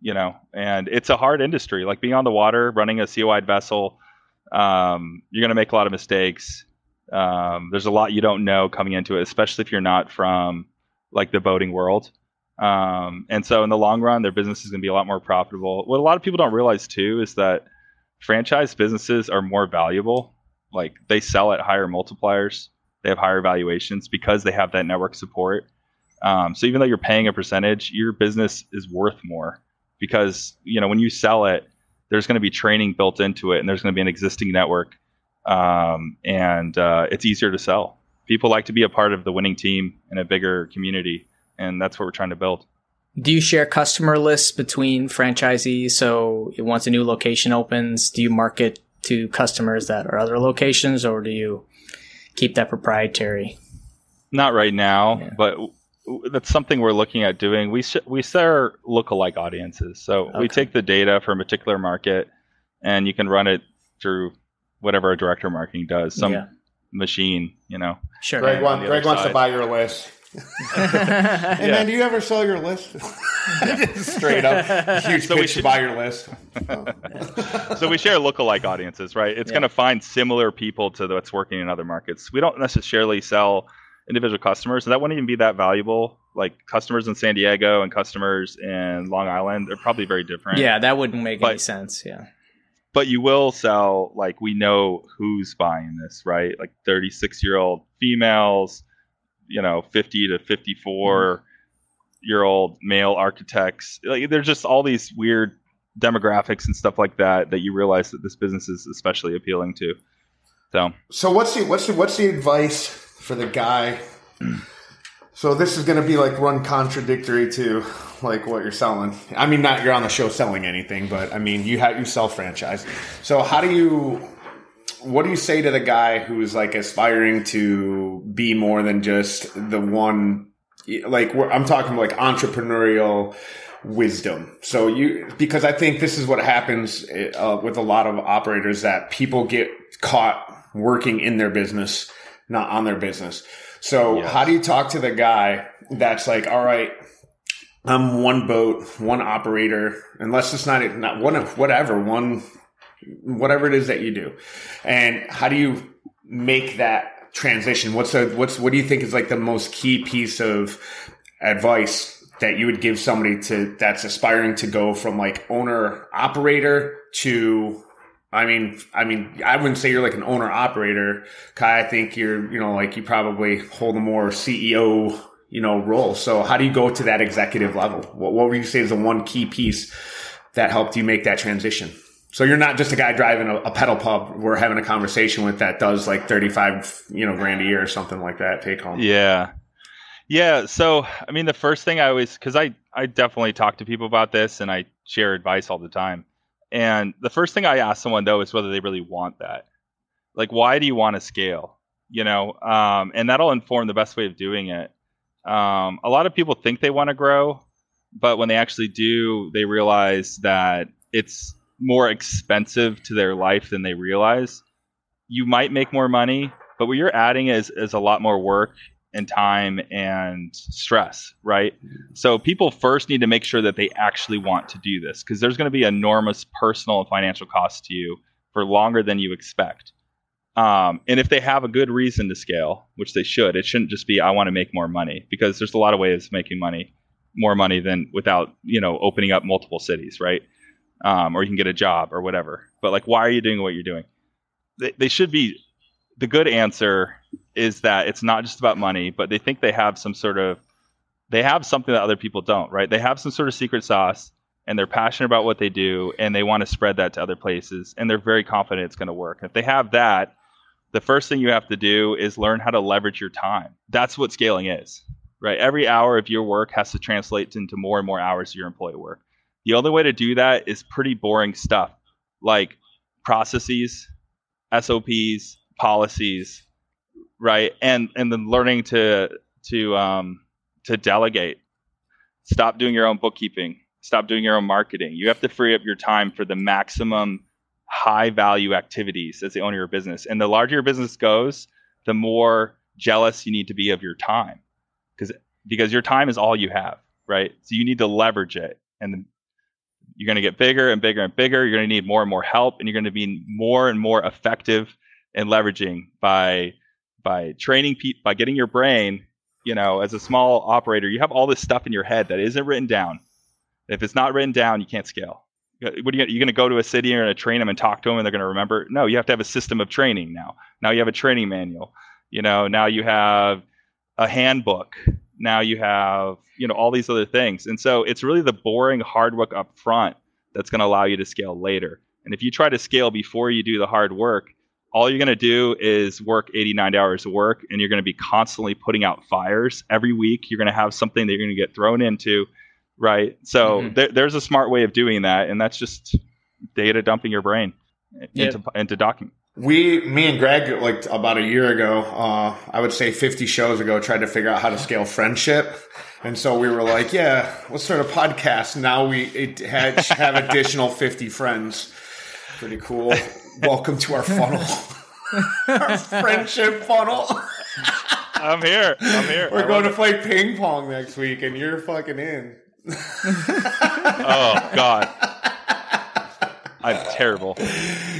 you know, and it's a hard industry. Like being on the water, running a COI vessel, um, you're going to make a lot of mistakes. Um, there's a lot you don't know coming into it, especially if you're not from like the boating world. Um, and so in the long run, their business is going to be a lot more profitable. What a lot of people don't realize too is that franchise businesses are more valuable. Like they sell at higher multipliers they have higher valuations because they have that network support. Um, so even though you're paying a percentage, your business is worth more because you know when you sell it, there's going to be training built into it, and there's going to be an existing network, um, and uh, it's easier to sell. People like to be a part of the winning team in a bigger community, and that's what we're trying to build. Do you share customer lists between franchisees? So once a new location opens, do you market to customers that are other locations, or do you keep that proprietary? Not right now, yeah. but that's something we're looking at doing. We sh- we share lookalike audiences, so okay. we take the data from a particular market, and you can run it through whatever a director marketing does, some yeah. machine, you know. Sure. Greg, want, Greg wants to buy your list. *laughs* hey yeah. man, do you ever sell your list? *laughs* Straight up, huge so pitch should, to buy your list. *laughs* so we share lookalike audiences, right? It's yeah. going to find similar people to what's working in other markets. We don't necessarily sell individual customers, and that wouldn't even be that valuable. Like customers in San Diego and customers in Long Island, they're probably very different. Yeah, that wouldn't make but, any sense. Yeah. But you will sell like we know who's buying this, right? Like 36 year old females you know 50 to 54 mm-hmm. year old male architects. Like there's just all these weird demographics and stuff like that that you realize that this business is especially appealing to. So. So what's the what's the what's the advice for the guy? *clears throat* So this is going to be like run contradictory to like what you're selling. I mean not you're on the show selling anything but i mean you have you sell franchise. So how do you what do you say to the guy who's like aspiring to be more than just the one like I'm talking like entrepreneurial wisdom. So you because I think this is what happens uh, with a lot of operators that people get caught working in their business, not on their business. So yes. how do you talk to the guy that's like, all right, I'm one boat, one operator, unless it's not not one of whatever one whatever it is that you do. And how do you make that transition? What's the, what's, what do you think is like the most key piece of advice that you would give somebody to, that's aspiring to go from like owner operator to, I mean, I mean, I wouldn't say you're like an owner operator, Kai. I think you're, you know, like you probably hold a more CEO, you know, role. So how do you go to that executive level? What, what would you say is the one key piece that helped you make that transition? So you're not just a guy driving a, a, pedal pub we're having a conversation with that does like 35, you know, grand a year or something like that take home. Yeah. Yeah. So, I mean, the first thing I always, cause I, I definitely talk to people about this and I share advice all the time. And the first thing I ask someone though is whether they really want that. Like, why do you want to scale? You know, um, and that'll inform the best way of doing it. Um, a lot of people think they want to grow, but when they actually do, they realize that it's more expensive to their life than they realize. You might make more money, but what you're adding is is a lot more work and time and stress, right? So people first need to make sure that they actually want to do this because there's going to be enormous personal and financial costs to you for longer than you expect. Um, and if they have a good reason to scale, which they should, it shouldn't just be I want to make more money because there's a lot of ways of making money, more money than without you know opening up multiple cities, right? Um, or you can get a job or whatever. But like, why are you doing what you're doing? They, they should be. The good answer is that it's not just about money, but they think they have some sort of they have something that other people don't, right? They have some sort of secret sauce and they're passionate about what they do and they want to spread that to other places and they're very confident it's going to work. If they have that, the first thing you have to do is learn how to leverage your time. That's what scaling is right? Every hour of your work has to translate into more and more hours of your employee work. The only way to do that is pretty boring stuff like processes, SOPs, policies, right? And and then learning to to um, to delegate. Stop doing your own bookkeeping. Stop doing your own marketing. You have to free up your time for the maximum high value activities as the owner of your business. And the larger your business goes, the more jealous you need to be of your time because because your time is all you have, right? So you need to leverage it, and you're going to get bigger and bigger and bigger. You're going to need more and more help, and you're going to be more and more effective in leveraging by by training people by getting your brain. You know, as a small operator, you have all this stuff in your head that isn't written down. If it's not written down, you can't scale. What are you, you're going to go to a city and train them and talk to them and they're going to remember? No, you have to have a system of training now. Now you have a training manual. You know, now you have a handbook. Now you have, you know, all these other things. And so it's really the boring hard work up front that's going to allow you to scale later. And if you try to scale before you do the hard work, all you're going to do is work 89 hours of work and you're going to be constantly putting out fires every week. You're going to have something that you're going to get thrown into, right? So mm-hmm. there, there's a smart way of doing that. And that's just data dumping your brain into, yep. into docking. We, me and Greg, like about a year ago, uh, I would say 50 shows ago, tried to figure out how to scale friendship. And so we were like, yeah, let's start a podcast. Now we had, have additional 50 friends. Pretty cool. Welcome to our funnel, *laughs* our friendship funnel. *laughs* I'm here. I'm here. We're I going to it. play ping pong next week, and you're fucking in. *laughs* oh, God. I'm terrible.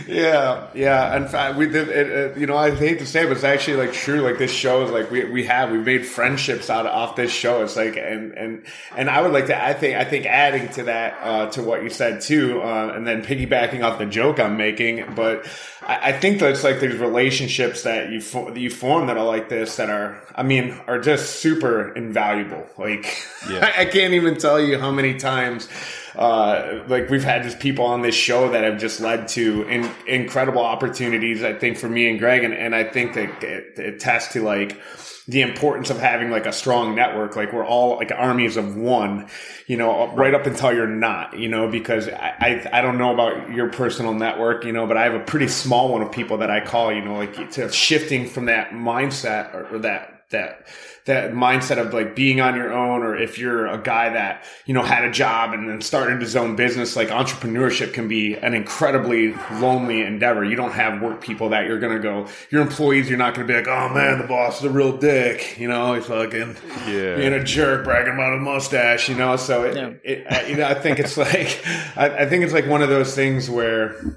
Yeah, yeah. In fact, we did. It, you know, I hate to say, it, but it's actually like true. Like this show is like we we have we made friendships out of off this show. It's like and and and I would like to. I think I think adding to that uh, to what you said too, uh, and then piggybacking off the joke I'm making. But I, I think that's like there's relationships that you that you form that are like this that are I mean are just super invaluable. Like yeah. I, *laughs* I can't even tell you how many times uh, like we've had just people on this show that have just led to in, incredible opportunities. I think for me and Greg, and, and I think that it, it attests to like the importance of having like a strong network. Like we're all like armies of one, you know, right up until you're not, you know, because I, I, I don't know about your personal network, you know, but I have a pretty small one of people that I call, you know, like shifting from that mindset or, or that, that, that mindset of like being on your own or if you're a guy that you know had a job and then started his own business like entrepreneurship can be an incredibly lonely endeavor you don't have work people that you're gonna go your employees you're not gonna be like oh man the boss is a real dick you know he's fucking yeah. being a jerk bragging about a mustache you know so it, yeah. it, you know i think it's *laughs* like I, I think it's like one of those things where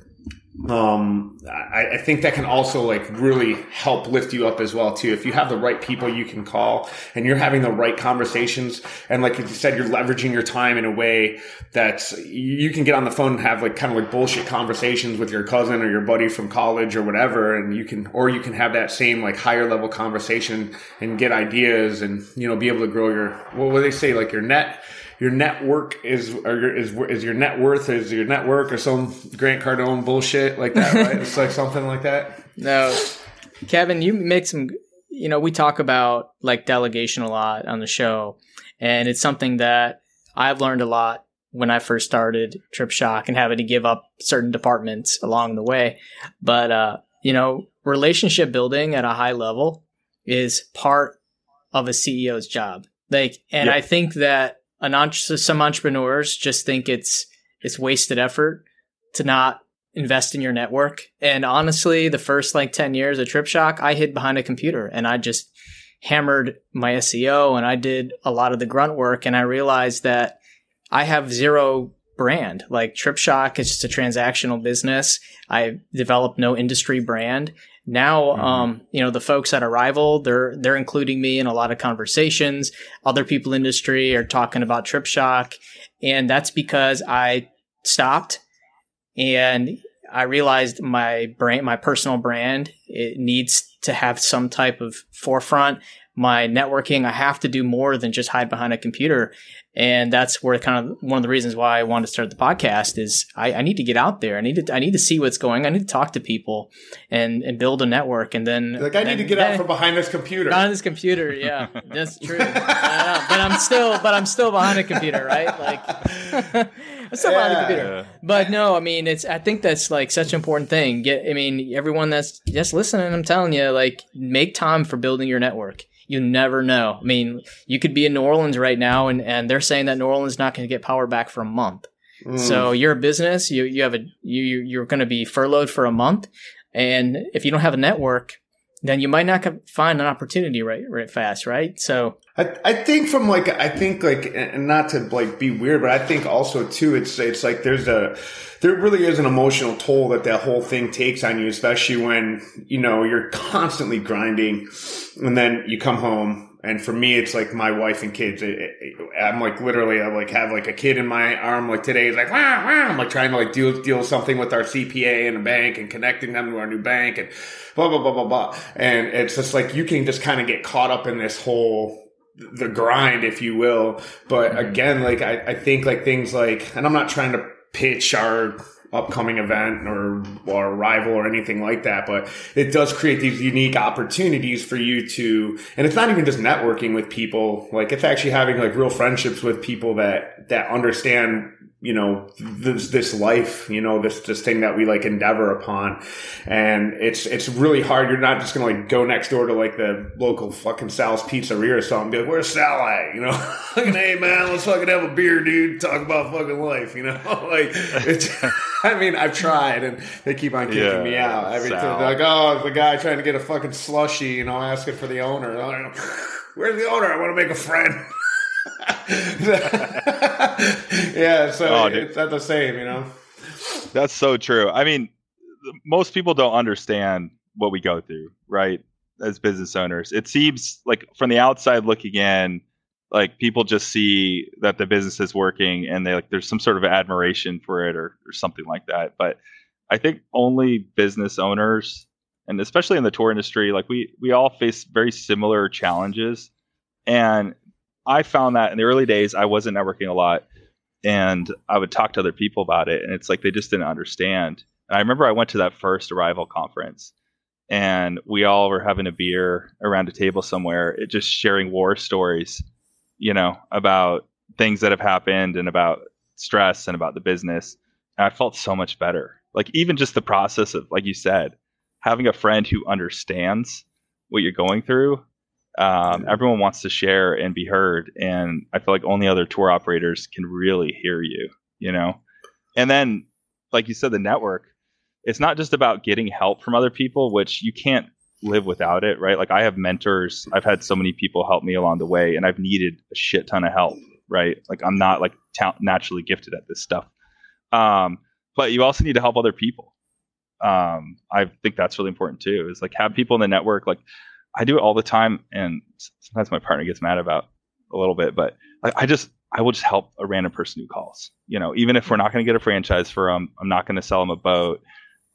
um, I, I, think that can also like really help lift you up as well too. If you have the right people you can call and you're having the right conversations, and like you said, you're leveraging your time in a way that you can get on the phone and have like kind of like bullshit conversations with your cousin or your buddy from college or whatever, and you can or you can have that same like higher level conversation and get ideas and you know be able to grow your what would they say like your net your network is or your, is is your net worth is your network or some Grant Cardone bullshit like that, right? *laughs* it's like something like that. No, Kevin, you make some. You know, we talk about like delegation a lot on the show, and it's something that I've learned a lot when I first started Trip Shock and having to give up certain departments along the way. But uh, you know, relationship building at a high level is part of a CEO's job. Like, and I think that an some entrepreneurs just think it's it's wasted effort to not invest in your network. And honestly, the first like 10 years of Trip Shock, I hid behind a computer and I just hammered my SEO and I did a lot of the grunt work and I realized that I have zero brand. Like Trip Shock is just a transactional business. I developed no industry brand. Now, mm-hmm. um, you know, the folks at Arival, they're, they're including me in a lot of conversations. Other people in industry are talking about Trip Shock. And that's because I stopped and I realized my brand, my personal brand it needs to have some type of forefront. My networking, I have to do more than just hide behind a computer. And that's where kind of one of the reasons why I wanted to start the podcast is I, I, need to get out there. I need to I need to see what's going. I need to talk to people and, and build a network. And then like I need to get then, out from behind this computer. Behind this computer, yeah, *laughs* that's true. but I'm still but I'm still behind a computer, right? Like *laughs* I'm still yeah. behind the computer. But no, I mean it's I think that's like such an important thing. Get I mean everyone that's just listening, I'm telling you, like make time for building your network you never know. I mean, you could be in New Orleans right now, and, and they're saying that New Orleans is not going to get power back for a month. Mm. So you're a business, you you have a you you're going to be furloughed for a month, and if you don't have a network, then you might not find an opportunity right right fast, right? So I, I think from like I think like and not to like be weird, but I think also too it's it's like there's a there really is an emotional toll that that whole thing takes on you, especially when you know you're constantly grinding, and then you come home. And for me, it's like my wife and kids. It, it, I'm like literally, I like have like a kid in my arm. Like today is like, wah, wah. I'm like trying to like deal deal something with our CPA and a bank and connecting them to our new bank and blah blah blah blah blah. And it's just like you can just kind of get caught up in this whole the grind, if you will. But mm-hmm. again, like I, I think like things like, and I'm not trying to pitch our upcoming event or or rival or anything like that but it does create these unique opportunities for you to and it's not even just networking with people. Like it's actually having like real friendships with people that that understand you know this this life you know this this thing that we like endeavor upon. And it's it's really hard. You're not just gonna like go next door to like the local fucking sal's pizzeria or something be like where's sal at? You know? *laughs* Fucking hey man let's fucking have a beer dude. Talk about fucking life you know? *laughs* Like it's *laughs* i mean i've tried and they keep on kicking yeah, me out. Every Sal. time they're like oh the guy trying to get a fucking slushy you know asking for the owner. Where's the owner? I want to make a friend *laughs* yeah, so oh, it's not the same, you know. That's so true. I mean, most people don't understand what we go through, right? As business owners, it seems like from the outside looking in, like people just see that the business is working and they like there's some sort of admiration for it or, or something like that. But I think only business owners and especially in the tour industry, like we we all face very similar challenges. And I found that in the early days, I wasn't networking a lot, and I would talk to other people about it, and it's like they just didn't understand. And I remember I went to that first Arival conference, and we all were having a beer around a table somewhere, it, just sharing war stories, you know, about things that have happened and about stress and about the business. And I felt so much better. Like even just the process of, like you said, having a friend who understands what you're going through um, everyone wants to share and be heard, and I feel like only other tour operators can really hear you. You know, and then like you said, the network. It's not just about getting help from other people, which you can't live without it, right? Like I have mentors. I've had so many people help me along the way, and I've needed a shit ton of help, right? Like I'm not like ta- naturally gifted at this stuff. Um, but you also need to help other people. Um, I think that's really important too. Is like have people in the network. Like I do it all the time, and sometimes my partner gets mad about a little bit, but I, I just I will just help a random person who calls. You know, even if we're not going to get a franchise for them, I'm not going to sell them a boat.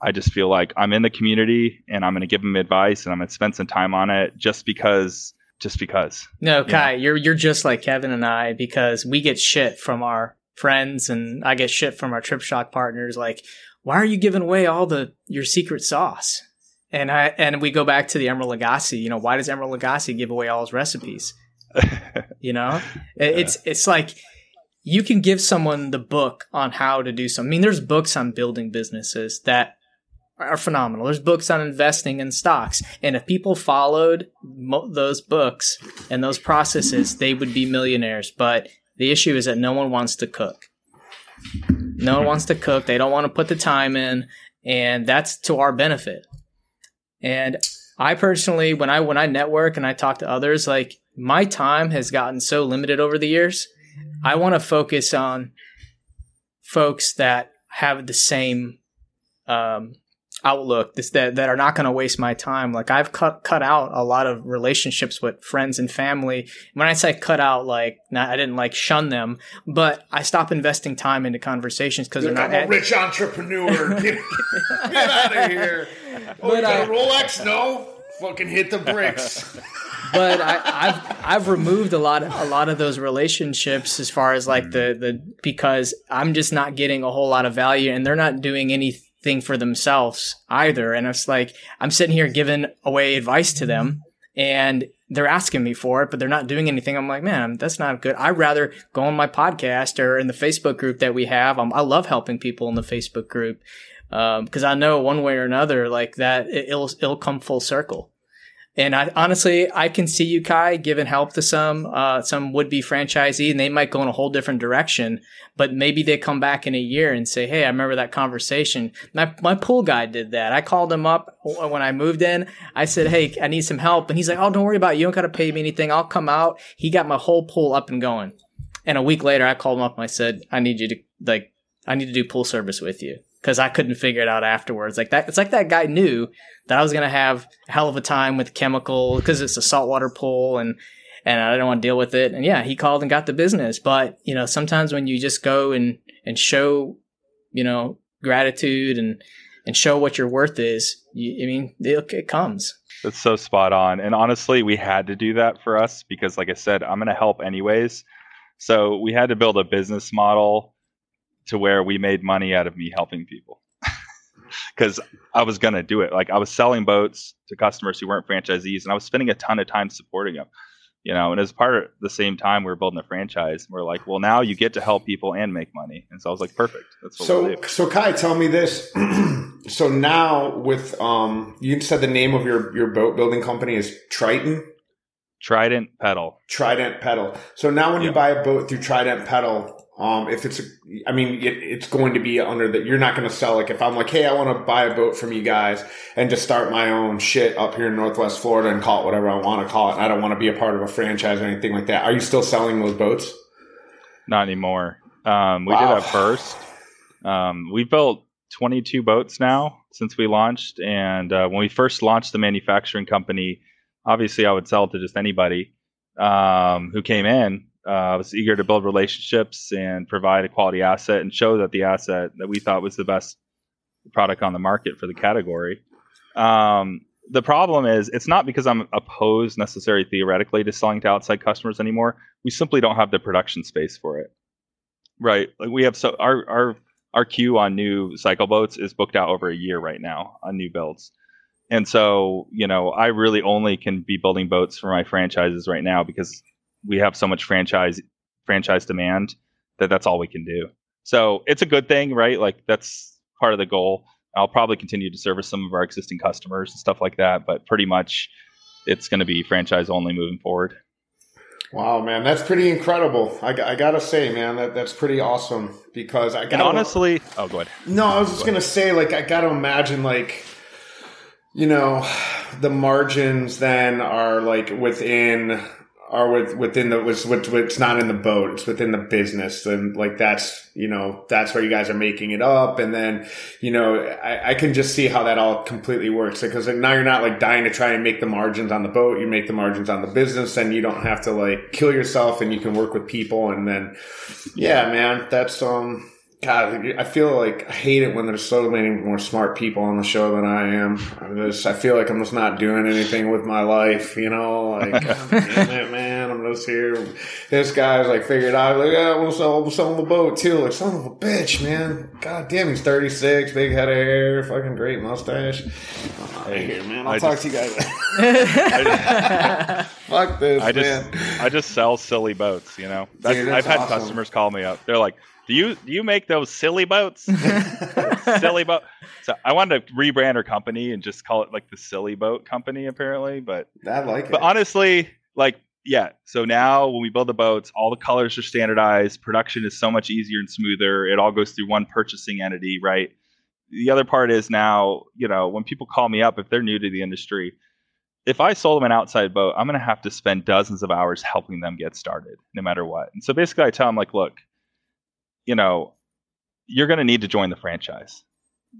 I just feel like I'm in the community and I'm going to give them advice and I'm going to spend some time on it just because just because. No, Kai, you are you're, you're just like Kevin and I because we get shit from our friends and I get shit from our trip shock partners like why are you giving away all the your secret sauce? And I and we go back to the Emeril Lagasse. You know, why does Emeril Lagasse give away all his recipes? *laughs* you know, it's it's like you can give someone the book on how to do something. I mean, there's books on building businesses that are phenomenal. There's books on investing in stocks, and if people followed mo- those books and those processes, they would be millionaires. But the issue is that no one wants to cook. No one wants to cook. They don't want to put the time in, and that's to our benefit. And I personally, when I when I network and I talk to others, like my time has gotten so limited over the years. I want to focus on folks that have the same um, outlook this, that that are not going to waste my time. Like i've cut cut out a lot of relationships with friends and family. When i say cut out like not, i didn't like shun them but i stop investing time into conversations because they're not I'm a rich entrepreneur. *laughs* Get, get out of here. Oh, you got a uh, rolex? No? Fucking hit the bricks. *laughs* But I, have I've removed a lot of a lot of those relationships as far as like the the because I'm just not getting a whole lot of value and they're not doing anything for themselves either. And it's like I'm sitting here giving away advice to them and they're asking me for it, but they're not doing anything. I'm like, man, that's not good. I'd rather go on my podcast or in the Facebook group that we have. I love helping people in the Facebook group because um, I know one way or another, like that, it, it'll it'll come full circle. And I honestly, I can see you, Kai, giving help to some uh, some would be franchisee, and they might go in a whole different direction. But maybe they come back in a year and say, "Hey, I remember that conversation." My my pool guy did that. I called him up when I moved in. I said, "Hey, I need some help," and he's like, "Oh, don't worry about it. You don't got to pay me anything. I'll come out." He got my whole pool up and going. And a week later, I called him up and I said, "I need you to like, I need to do pool service with you." because I couldn't figure it out afterwards. Like that, it's like that guy knew that I was gonna have a hell of a time with chemical because it's a saltwater pool and and I don't want to deal with it. And yeah, he called and got the business. But you know, sometimes when you just go and and show, you know, gratitude and and show what your worth is, you, I mean, it, it comes. That's so spot on. And honestly, we had to do that for us because, like I said, I'm going to help anyways. So we had to build a business model to where we made money out of me helping people because I was going to do it. Like I was selling boats to customers who weren't franchisees, and I was spending a ton of time supporting them. You know, and as part of the same time we were building a franchise, we are like, well, now you get to help people and make money. And so I was like, perfect. That's what so, we'll so Kai, tell me this. *clears throat* so now with um, you said the name of your your boat building company is Triton. Trident Pedal. Trident Pedal. So now when you buy a boat through Trident Pedal, um, if it's, a, I mean, it, it's going to be under that. You're not going to sell like if I'm like, hey, I want to buy a boat from you guys and just start my own shit up here in Northwest Florida and call it whatever I want to call it. I don't want to be a part of a franchise or anything like that. Are you still selling those boats? Not anymore. Um, we wow. did at first. Um, we built 22 boats now since we launched, and uh, when we first launched the manufacturing company, obviously I would sell to just anybody um, who came in uh, I was eager to build relationships and provide a quality asset and show that the asset that we thought was the best product on the market for the category. Um, the problem is it's not because I'm opposed necessarily theoretically to selling to outside customers anymore. We simply don't have the production space for it. Right. Like we have so our our our queue on new cycle boats is booked out over a year right now on new builds. And so, you know, I really only can be building boats for my franchises right now because we have so much franchise franchise demand that that's all we can do. So it's a good thing, right? Like that's part of the goal. I'll probably continue to service some of our existing customers and stuff like that, but pretty much it's going to be franchise only moving forward. Wow, man, that's pretty incredible. I, I gotta say, man, that that's pretty awesome because I got honestly. Oh, go ahead. No, I was just gonna say, like, I gotta imagine, like, you know, the margins then are like within are with, within the was what's not in the boat it's within the business and like that's you know that's where you guys are making it up and then you know I, I can just see how that all completely works because now you're not like dying to try and make the margins on the boat you make the margins on the business and you don't have to like kill yourself and you can work with people and then yeah man that's um God, I feel like I hate it when there's so many more smart people on the show than I am. I just I feel like I'm just not doing anything with my life, you know. Like, *laughs* it, man, here. This guy's like figured out, like, yeah, I'm sell, sell the boat too. Like, son of a bitch, man. God damn, he's 36, big head of hair, fucking great mustache. Hey, here, man. I'll I talk just, to you guys. *laughs* Fuck this, I man. Just, I just sell silly boats, you know. Dude, I've had awesome. customers call me up. They're like do you do you make those silly boats? *laughs* silly boat. So I wanted to rebrand our company and just call it like the Silly Boat Company, apparently. But I like it. But honestly, like yeah. So now when we build the boats, all the colors are standardized. Production is so much easier and smoother. It all goes through one purchasing entity, right? The other part is now, you know, when people call me up, if they're new to the industry, if I sold them an outside boat, I'm going to have to spend dozens of hours helping them get started, no matter what. And so basically, I tell them like, look, you know, you're going to need to join the franchise.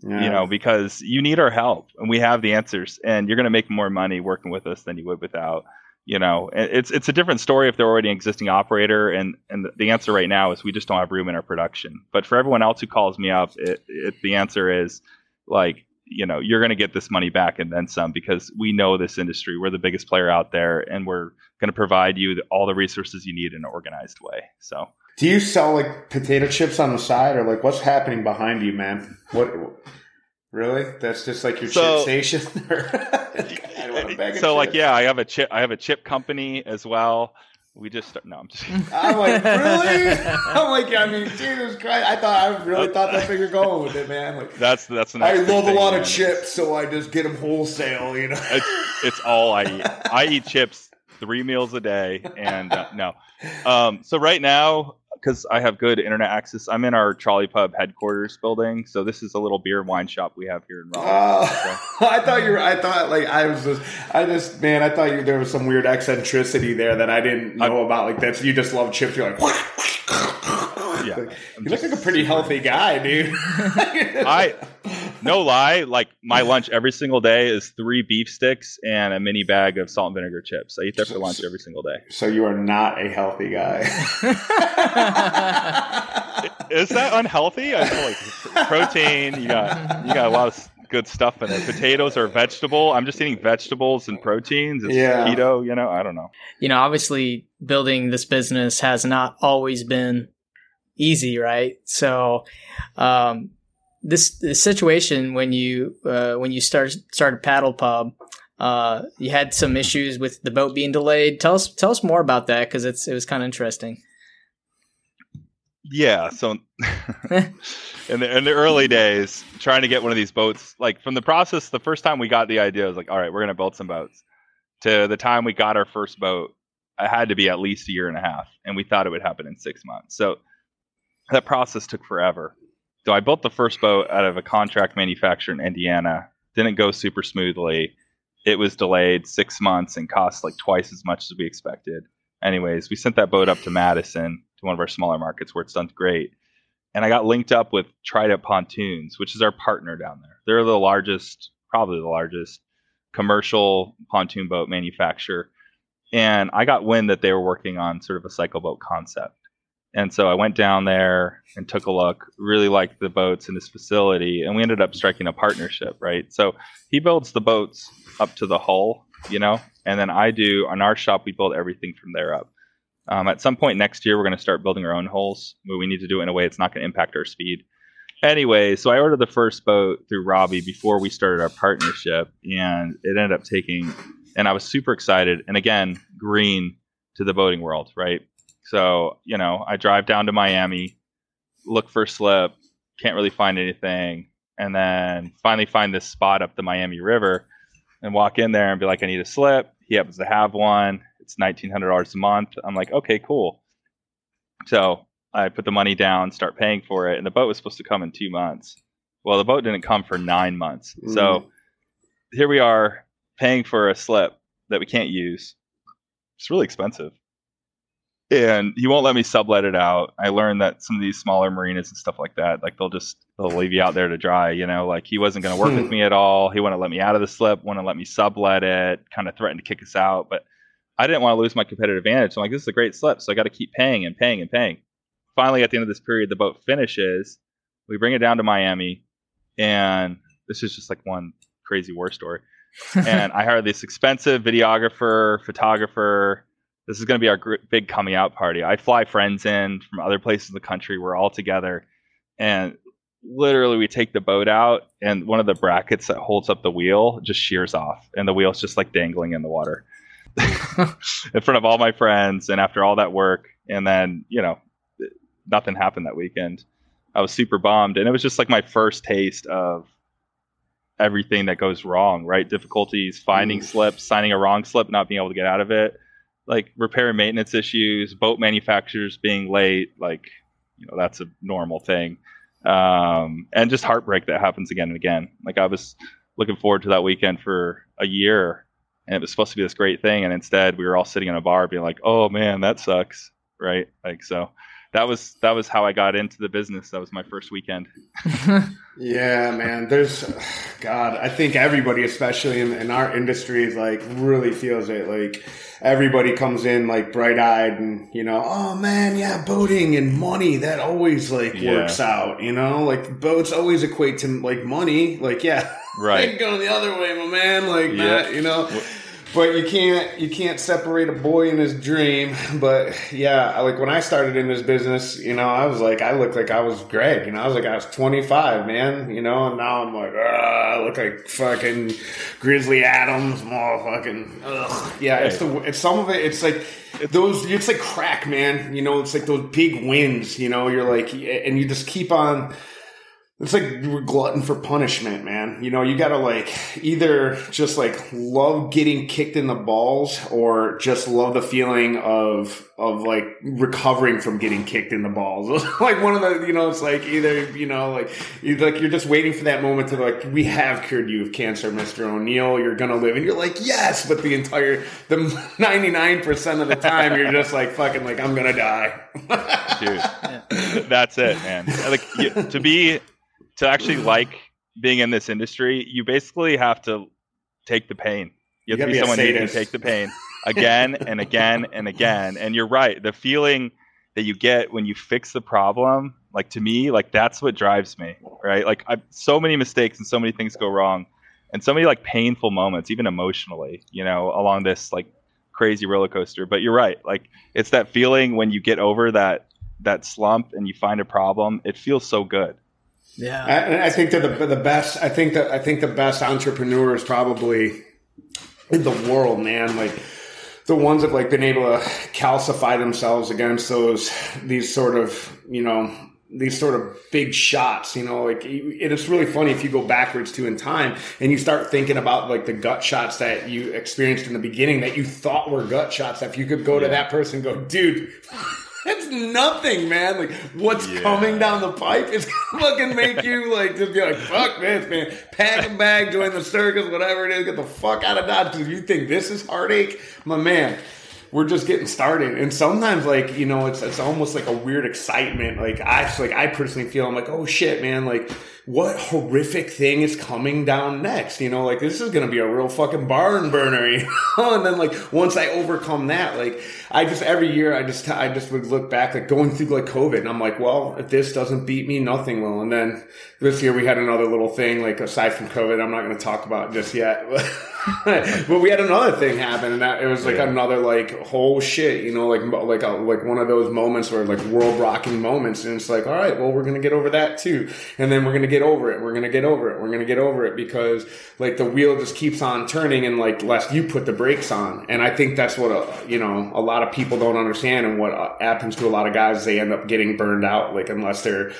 Yeah. You know, because you need our help and we have the answers and you're going to make more money working with us than you would without you know it's it's a different story if they're already an existing operator and and the answer right now is we just don't have room in our production but for everyone else who calls me up it, it the answer is like you know you're going to get this money back and then some because we know this industry we're the biggest player out there and we're going to provide you all the resources you need in an organized way so do you sell like potato chips on the side or like what's happening behind you man what Really? That's just like your so, chip station? *laughs* so like yeah, I have a chip I have a chip company as well. We just start, no, I'm just. *laughs* I'm like really. *laughs* I'm like I mean Jesus Christ! I thought I really thought that's where you're *laughs* going with it, man. Like that's that's. I love a lot man. of chips, so I just get them wholesale. You know, it's, it's all I eat. I eat chips three meals a day, and uh, no. Um, so right now, because I have good internet access. I'm in our Trolley Pub headquarters building, so this is a little beer and wine shop we have here in Raleigh. Oh, so. *laughs* I thought you were. I thought like I was just. I just man, I thought you there was some weird eccentricity there that I didn't know I'm, about. Like that's you just love chips. You're like. Yeah, *laughs* you look like a pretty healthy guy, dude. I *laughs* no lie, like my lunch every single day is three beef sticks and a mini bag of salt and vinegar chips. I eat that for lunch every single day. So you are not a healthy guy. *laughs* is that unhealthy? I feel like protein. You got you got a lot of good stuff in it. Potatoes are vegetable. I'm just eating vegetables and proteins. It's yeah. keto. You know, I don't know. You know, obviously, building this business has not always been easy, right? So, um, this, this situation when you uh, when you start started paddle pub, uh, you had some issues with the boat being delayed. Tell us tell us more about that because it's it was kind of interesting. Yeah, so *laughs* in the in the early days, trying to get one of these boats, like from the process, the first time we got the idea, I was like, all right, we're gonna build some boats. To the time we got our first boat, it had to be at least a year and a half, and we thought it would happen in six months. So that process took forever. So I built the first boat out of a contract manufacturer in Indiana. Didn't go super smoothly. It was delayed six months and cost like twice as much as we expected. Anyways, we sent that boat up to Madison to one of our smaller markets where it's done great. And I got linked up with Trident Pontoons, which is our partner down there. They're the largest, probably the largest commercial pontoon boat manufacturer. And I got wind that they were working on sort of a cycle boat concept. And so I went down there and took a look, really liked the boats in his facility, and we ended up striking a partnership, right? So he builds the boats up to the hull, you know, and then I do on our shop, we build everything from there up. Um, at some point next year, we're going to start building our own hulls, but we need to do it in a way it's not going to impact our speed. Anyway, so I ordered the first boat through Robbie before we started our partnership, and it ended up taking, and I was super excited. And again, green to the boating world, right? So, you know, I drive down to Miami, look for a slip, can't really find anything, and then finally find this spot up the Miami River and walk in there and be like, I need a slip. He happens to have one. It's $1,900 a month. I'm like, okay, cool. So I put the money down, start paying for it, and the boat was supposed to come in two months. Well, the boat didn't come for nine months. Mm. So here we are paying for a slip that we can't use. It's really expensive and he won't let me sublet it out. I learned that some of these smaller marinas and stuff like that, like they'll just they'll leave you out there to dry. You know, like he wasn't going to work with hmm. me at all. He wouldn't let me out of the slip, wouldn't let me sublet it, kind of threatened to kick us out. But I didn't want to lose my competitive advantage. So I'm like, this is a great slip, so I got to keep paying and paying and paying. Finally, at the end of this period, the boat finishes. We bring it down to Miami, and this is just like one crazy war story. *laughs* and I hired this expensive videographer, photographer this is going to be our gr- big coming out party. I fly friends in from other places in the country. We're all together, and literally we take the boat out, and one of the brackets that holds up the wheel just shears off, and the wheel's just like dangling in the water *laughs* in front of all my friends. And after all that work, and then you know, nothing happened that weekend. I was super bummed, and it was just like my first taste of everything that goes wrong. Right, difficulties finding mm. slips, signing a wrong slip, not being able to get out of it like repair and maintenance issues, boat manufacturers being late, like you know that's a normal thing, um, and just heartbreak that happens again and again. Like I was looking forward to that weekend for a year, and it was supposed to be this great thing, and instead we were all sitting in a bar being like, "Oh man, that sucks," right? Like so. That was that was how I got into the business. That was my first weekend. *laughs* yeah, man. There's God. I think everybody, especially in, in our industry, is like really feels it. Like everybody comes in like bright eyed and you know, oh man, yeah, boating and money that always like yeah. works out. You know, like boats always equate to like money. Like yeah, *laughs* right. going the other way, my man. Like yeah. that. You know but you can't you can't separate a boy and his dream. But yeah, like when I started in this business, you know, I was like, I looked like I was Greg, you know, I was like I was 25, man, you know, and now I'm like, I look like fucking Grizzly Adams, motherfucking, ugh. yeah. It's the it's some of it. It's like those. It's like crack, man. You know, it's like those big wins. You know, you're like, and you just keep on it's like we're glutton for punishment, man. You know, you gotta like either just like love getting kicked in the balls or just love the feeling of of like recovering from getting kicked in the balls. *laughs* like one of the you know, it's like either, you know, like you like you're just waiting for that moment to like, we have cured you of cancer, Mr. O'Neill, you're gonna live and you're like, yes, but the entire the *laughs* ninety nine percent of the time you're just like fucking like I'm gonna die. *laughs* Dude. That's it, man. Like you, to be to actually like being in this industry, you basically have to take the pain. You have you to be, be someone who can take the pain again and again and again. And you're right. The feeling that you get when you fix the problem, like to me, like that's what drives me, right? Like I've so many mistakes and so many things go wrong, and so many like painful moments, even emotionally, you know, along this like crazy roller coaster. But you're right. Like it's that feeling when you get over that that slump and you find a problem. It feels so good. Yeah, I, I think that the the best. I think that I think the best entrepreneurs probably in the world, man. Like the ones that like been able to calcify themselves against those these sort of you know these sort of big shots, you know, like it's really funny if you go backwards to in time and you start thinking about like the gut shots that you experienced in the beginning that you thought were gut shots. If you could go yeah. to that person, go, dude, nothing, man. Like what's yeah. coming down the pipe is gonna *laughs* fucking make you like just be like, fuck this, man. Pack a bag, join the circus, whatever it is, get the fuck out of Dodge. You think this is heartache, my man. We're just getting started, and sometimes, like you know, it's it's almost like a weird excitement. Like I like I personally feel I'm like, oh shit, man, like what horrific thing is coming down next? You know, like this is going to be a real fucking barn burner, *laughs* you know? And then like once I overcome that, like I just every year I just I just would look back like going through like COVID and I'm like, well, if this doesn't beat me, nothing will. And then this year we had another little thing like aside from COVID, I'm not going to talk about just yet. *laughs* but we had another thing happen, and that it was like yeah. another like whole shit, you know, like like a, like one of those moments where like world rocking moments, and it's like, all right, well, we're gonna get over that too, and then we're gonna get over it, we're gonna get over it, we're gonna get over it because like the wheel just keeps on turning, and like less you put the brakes on, and I think that's what a, uh, you know a lot of people don't understand, and what uh, happens to a lot of guys, they end up getting burned out, like unless they're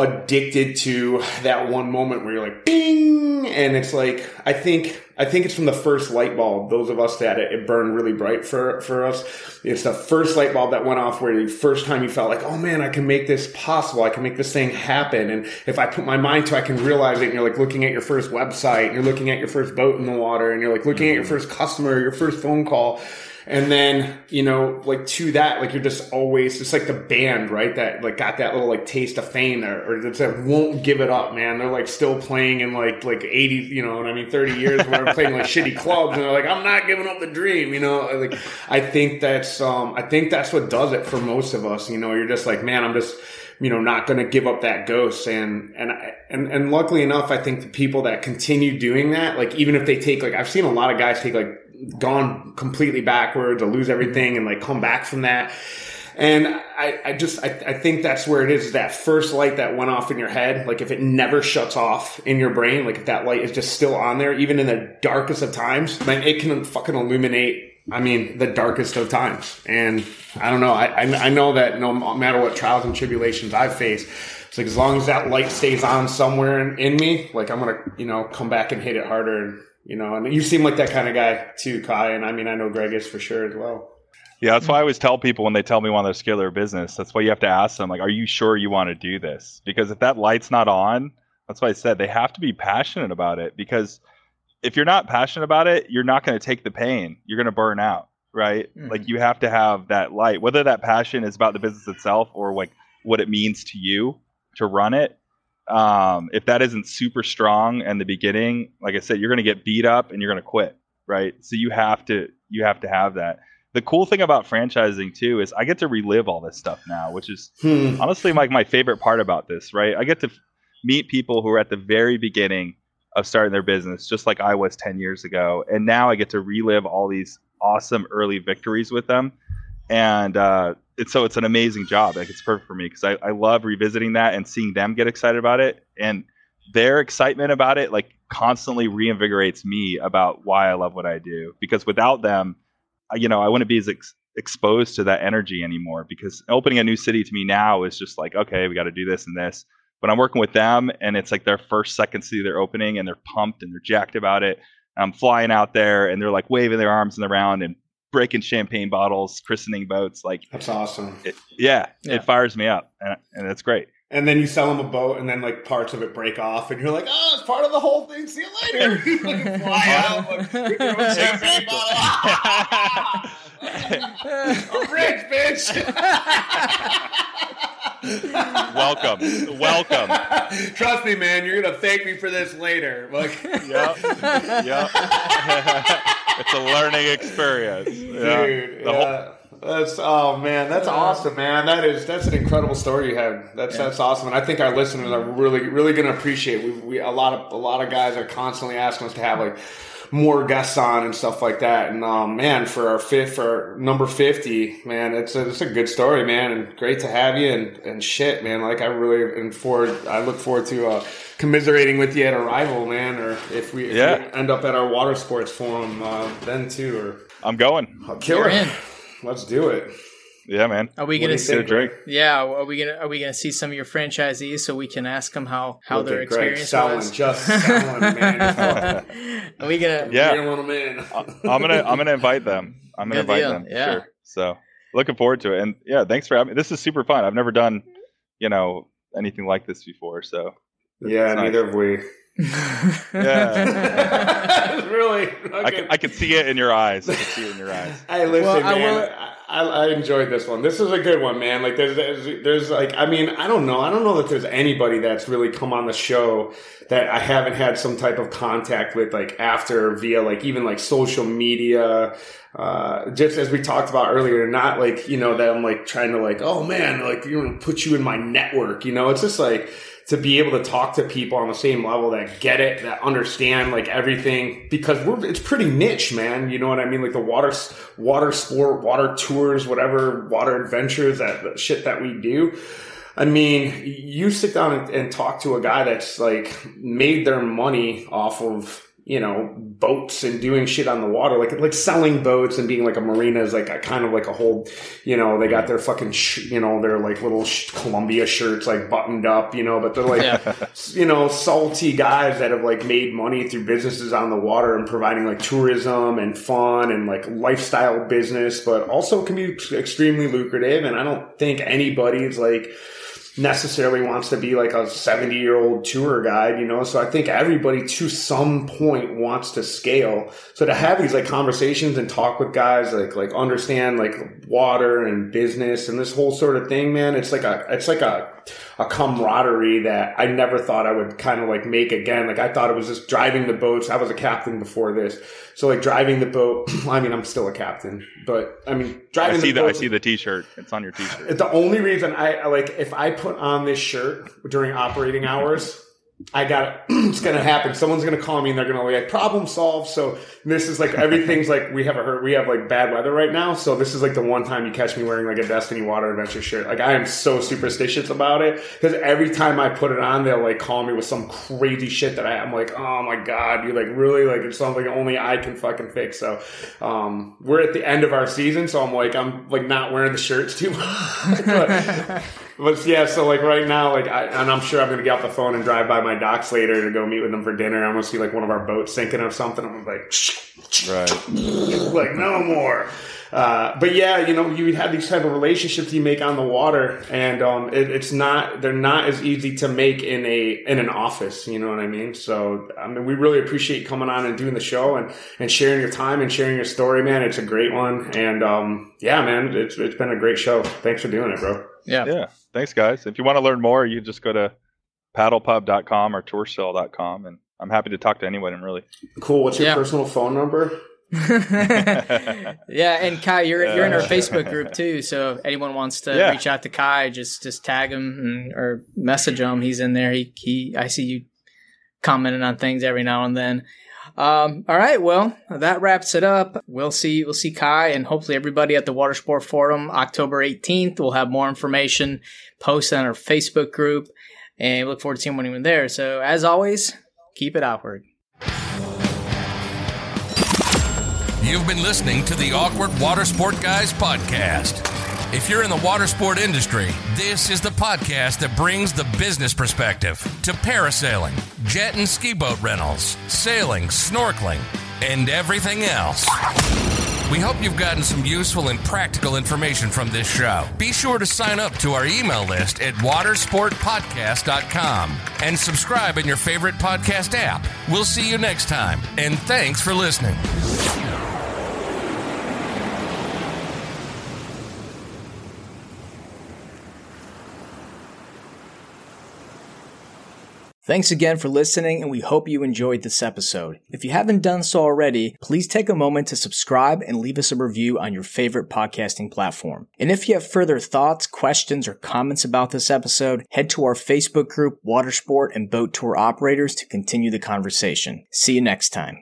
addicted to that one moment where you're like, bing, and it's like I think I think it's from the first light bulb. Those of us that it, it burned really bright for for us. It's the first light bulb that went off where the first time you felt like, oh man, I can make this possible. I can make this thing happen. And if I put my mind to, it, I can realize it. And you're like looking at your first website, and you're looking at your first boat in the water, and you're like looking at your mm-hmm. first customer, your first phone call and then, you know, like to that, like you're just always, it's like the band, right? That like got that little like taste of fame there, or that won't give it up, man. They're like still playing in like, like 80, you know what I mean? 30 years where they're playing like *laughs* shitty clubs and they're like, I'm not giving up the dream, you know? Like, I think that's, um, I think that's what does it for most of us. You know, you're just like, man, I'm just, you know, not going to give up that ghost. And, and, I, and, and luckily enough, I think the people that continue doing that, like, even if they take, like, I've seen a lot of guys take like gone completely backwards or lose mm-hmm. everything and like come back from that. And I, I just, I, I think that's where it is, that first light that went off in your head. Like if it never shuts off in your brain, like if that light is just still on there, even in the darkest of times, then it can fucking illuminate I mean, the darkest of times. And I don't know. I, I, know that no matter what trials and tribulations I face, it's like as long as that light stays on somewhere in, in me, like I'm gonna, you know, come back and hit it harder and you know, and you seem like that kind of guy too, Kai. And I mean, I know Greg is for sure as well. Yeah, that's why I always tell people when they tell me want to scale their business. That's why you have to ask them, like, are you sure you want to do this? Because if that light's not on, that's why I said they have to be passionate about it. Because if you're not passionate about it, you're not going to take the pain. You're going to burn out. right? Mm-hmm. Like you have to have that light, whether that passion is about the business itself or like what it means to you to run it. Um, if that isn't super strong in the beginning, like I said, you're going to get beat up and you're going to quit, right? So you have to you have to have that. The cool thing about franchising too is I get to relive all this stuff now, which is hmm. honestly like my favorite part about this, right? I get to meet people who are at the very beginning of starting their business, just like I was 10 years ago. And now I get to relive all these awesome early victories with them. And uh, it's, so it's an amazing job. Like it's perfect for me because I, I love revisiting that and seeing them get excited about it. And their excitement about it, like constantly reinvigorates me about why I love what I do. Because without them, you know, I wouldn't be as ex- exposed to that energy anymore. Because opening a new city to me now is just like, okay, we got to do this and this but I'm working with them and it's like their first second city they're opening and they're pumped and they're jacked about it. I'm flying out there and they're like waving their arms in the round and breaking champagne bottles, christening boats. Like that's awesome. It, yeah, yeah, it fires me up and, and it's great. And then you sell them a boat, and then like parts of it break off, and you're like, "Oh, it's part of the whole thing. See you later." *laughs* you fly out, like, *laughs* champagne bottle. *laughs* I'm rich, bitch *laughs* welcome, welcome. *laughs* Trust me, man. You're gonna thank me for this later. *laughs* Like, yep, yep. it's a learning experience, dude. Yeah. yeah. That's oh man, that's awesome, man. That is that's an incredible story you have. That's yeah. that's awesome, and I think our listeners are really really going to appreciate. We, we a lot of a lot of guys are constantly asking us to have like more guests on and stuff like that. And um, man, for our fifth, for number fifty, man, it's a, it's a good story, man, and great to have you. And, and shit, man, like I really and forward, I look forward to uh, commiserating with you at Arival, man, or if we, if yeah. we end up at our water sports forum uh, then too. Or I'm going. I'll kill it. Let's do it. Yeah, man. Are we gonna see a drink? Yeah, are we gonna are we gonna see some of your franchisees so we can ask them how how Look their experience selling, was? Just selling, man. *laughs* are we gonna? Yeah, I'm gonna I'm gonna invite them. I'm gonna Good invite deal. them. Yeah. Sure. So looking forward to it, and yeah, thanks for having me. This is super fun. I've never done you know anything like this before, so yeah, neither have we. yeah, *laughs* *laughs* really. Okay. I, I can see it in your eyes. I can see it in your eyes. Hey, listen, well, man. I, will, I, I, enjoyed this one. This is a good one, man. Like, there's, there's, there's, like, I mean, I don't know. I don't know that there's anybody that's really come on the show that I haven't had some type of contact with, like, after via, like, even like social media. Uh, just as we talked about earlier, not like, you know, that I'm like trying to like, oh man, like, you know, put you in my network, you know, it's just like, to be able to talk to people on the same level that get it, that understand like everything, because we're it's pretty niche, man. You know what I mean? Like the water, water sport, water tours, whatever water adventures, that shit that we do. I mean, you sit down and, and talk to a guy that's like made their money off of you know, boats and doing shit on the water, like like selling boats and being like a marina is like a kind of like a whole, you know, they got their fucking, sh- you know, their like little sh- Columbia shirts like buttoned up, you know, but they're like, yeah. you know, salty guys that have like made money through businesses on the water and providing like tourism and fun and like lifestyle business, but also can be extremely lucrative. And I don't think anybody's like necessarily wants to be like a 70 year old tour guide, you know? So I think everybody to some point wants to scale. So to have these like conversations and talk with guys, like, like understand like water and business and this whole sort of thing, man, it's like a, it's like a, a camaraderie that I never thought I would kind of like make again. Like I thought it was just driving the boats. I was a captain before this. So like driving the boat, *clears throat* I mean, I'm still a captain, but I mean, driving I see the, the I see the t-shirt. It's on your t-shirt. The only reason I like, if I put on this shirt during operating hours, I got it. *clears throat* it's going to happen. Someone's going to call me and they're going to be like, problem solved. So this is like, everything's like, we have a hurt. We have like bad weather right now. So this is like the one time you catch me wearing like a Destiny Water Adventure shirt. Like I am so superstitious about it because every time I put it on, they'll like call me with some crazy shit that I, I'm like, oh my God, you like really like, it's something only I can fucking fix. So, um, we're at the end of our season. So I'm like, I'm like not wearing the shirts too *laughs* much. But yeah, so like right now, like, I, and I'm sure I'm gonna get off the phone and drive by my docks later to go meet with them for dinner. I'm gonna see like one of our boats sinking or something. I'm like, right, *laughs* like no more. Uh, but yeah, you know, you have these type of relationships you make on the water, and um, it, it's not they're not as easy to make in a in an office. You know what I mean? So I mean, we really appreciate coming on and doing the show and and sharing your time and sharing your story, man. It's a great one, and um, yeah, man, it's it's been a great show. Thanks for doing it, bro. Yeah, yeah. Thanks, guys. If you want to learn more, you just go to paddlepub.com or tourcell.com, and I'm happy to talk to anyone. Really cool. What's your yeah. personal phone number? *laughs* yeah, and Kai, you're you're in our Facebook group too. So if anyone wants to yeah. reach out to Kai, just just tag him and, or message him. He's in there. He he. I see you commenting on things every now and then. Um, all right, well, that wraps it up. We'll see we'll see Kai and hopefully everybody at the Watersport Forum October 18th. We'll have more information posted on our Facebook group, and we look forward to seeing anyone there. So as always, keep it awkward. You've been listening to the Awkward Watersport Guys podcast. If you're in the water sport industry, this is the podcast that brings the business perspective to parasailing, jet and ski boat rentals, sailing, snorkeling, and everything else. We hope you've gotten some useful and practical information from this show. Be sure to sign up to our email list at watersportpodcast.com and subscribe in your favorite podcast app. We'll see you next time, and thanks for listening. Thanks again for listening, and we hope you enjoyed this episode. If you haven't done so already, please take a moment to subscribe and leave us a review on your favorite podcasting platform. And if you have further thoughts, questions, or comments about this episode, head to our Facebook group, Watersport and Boat Tour Operators, to continue the conversation. See you next time.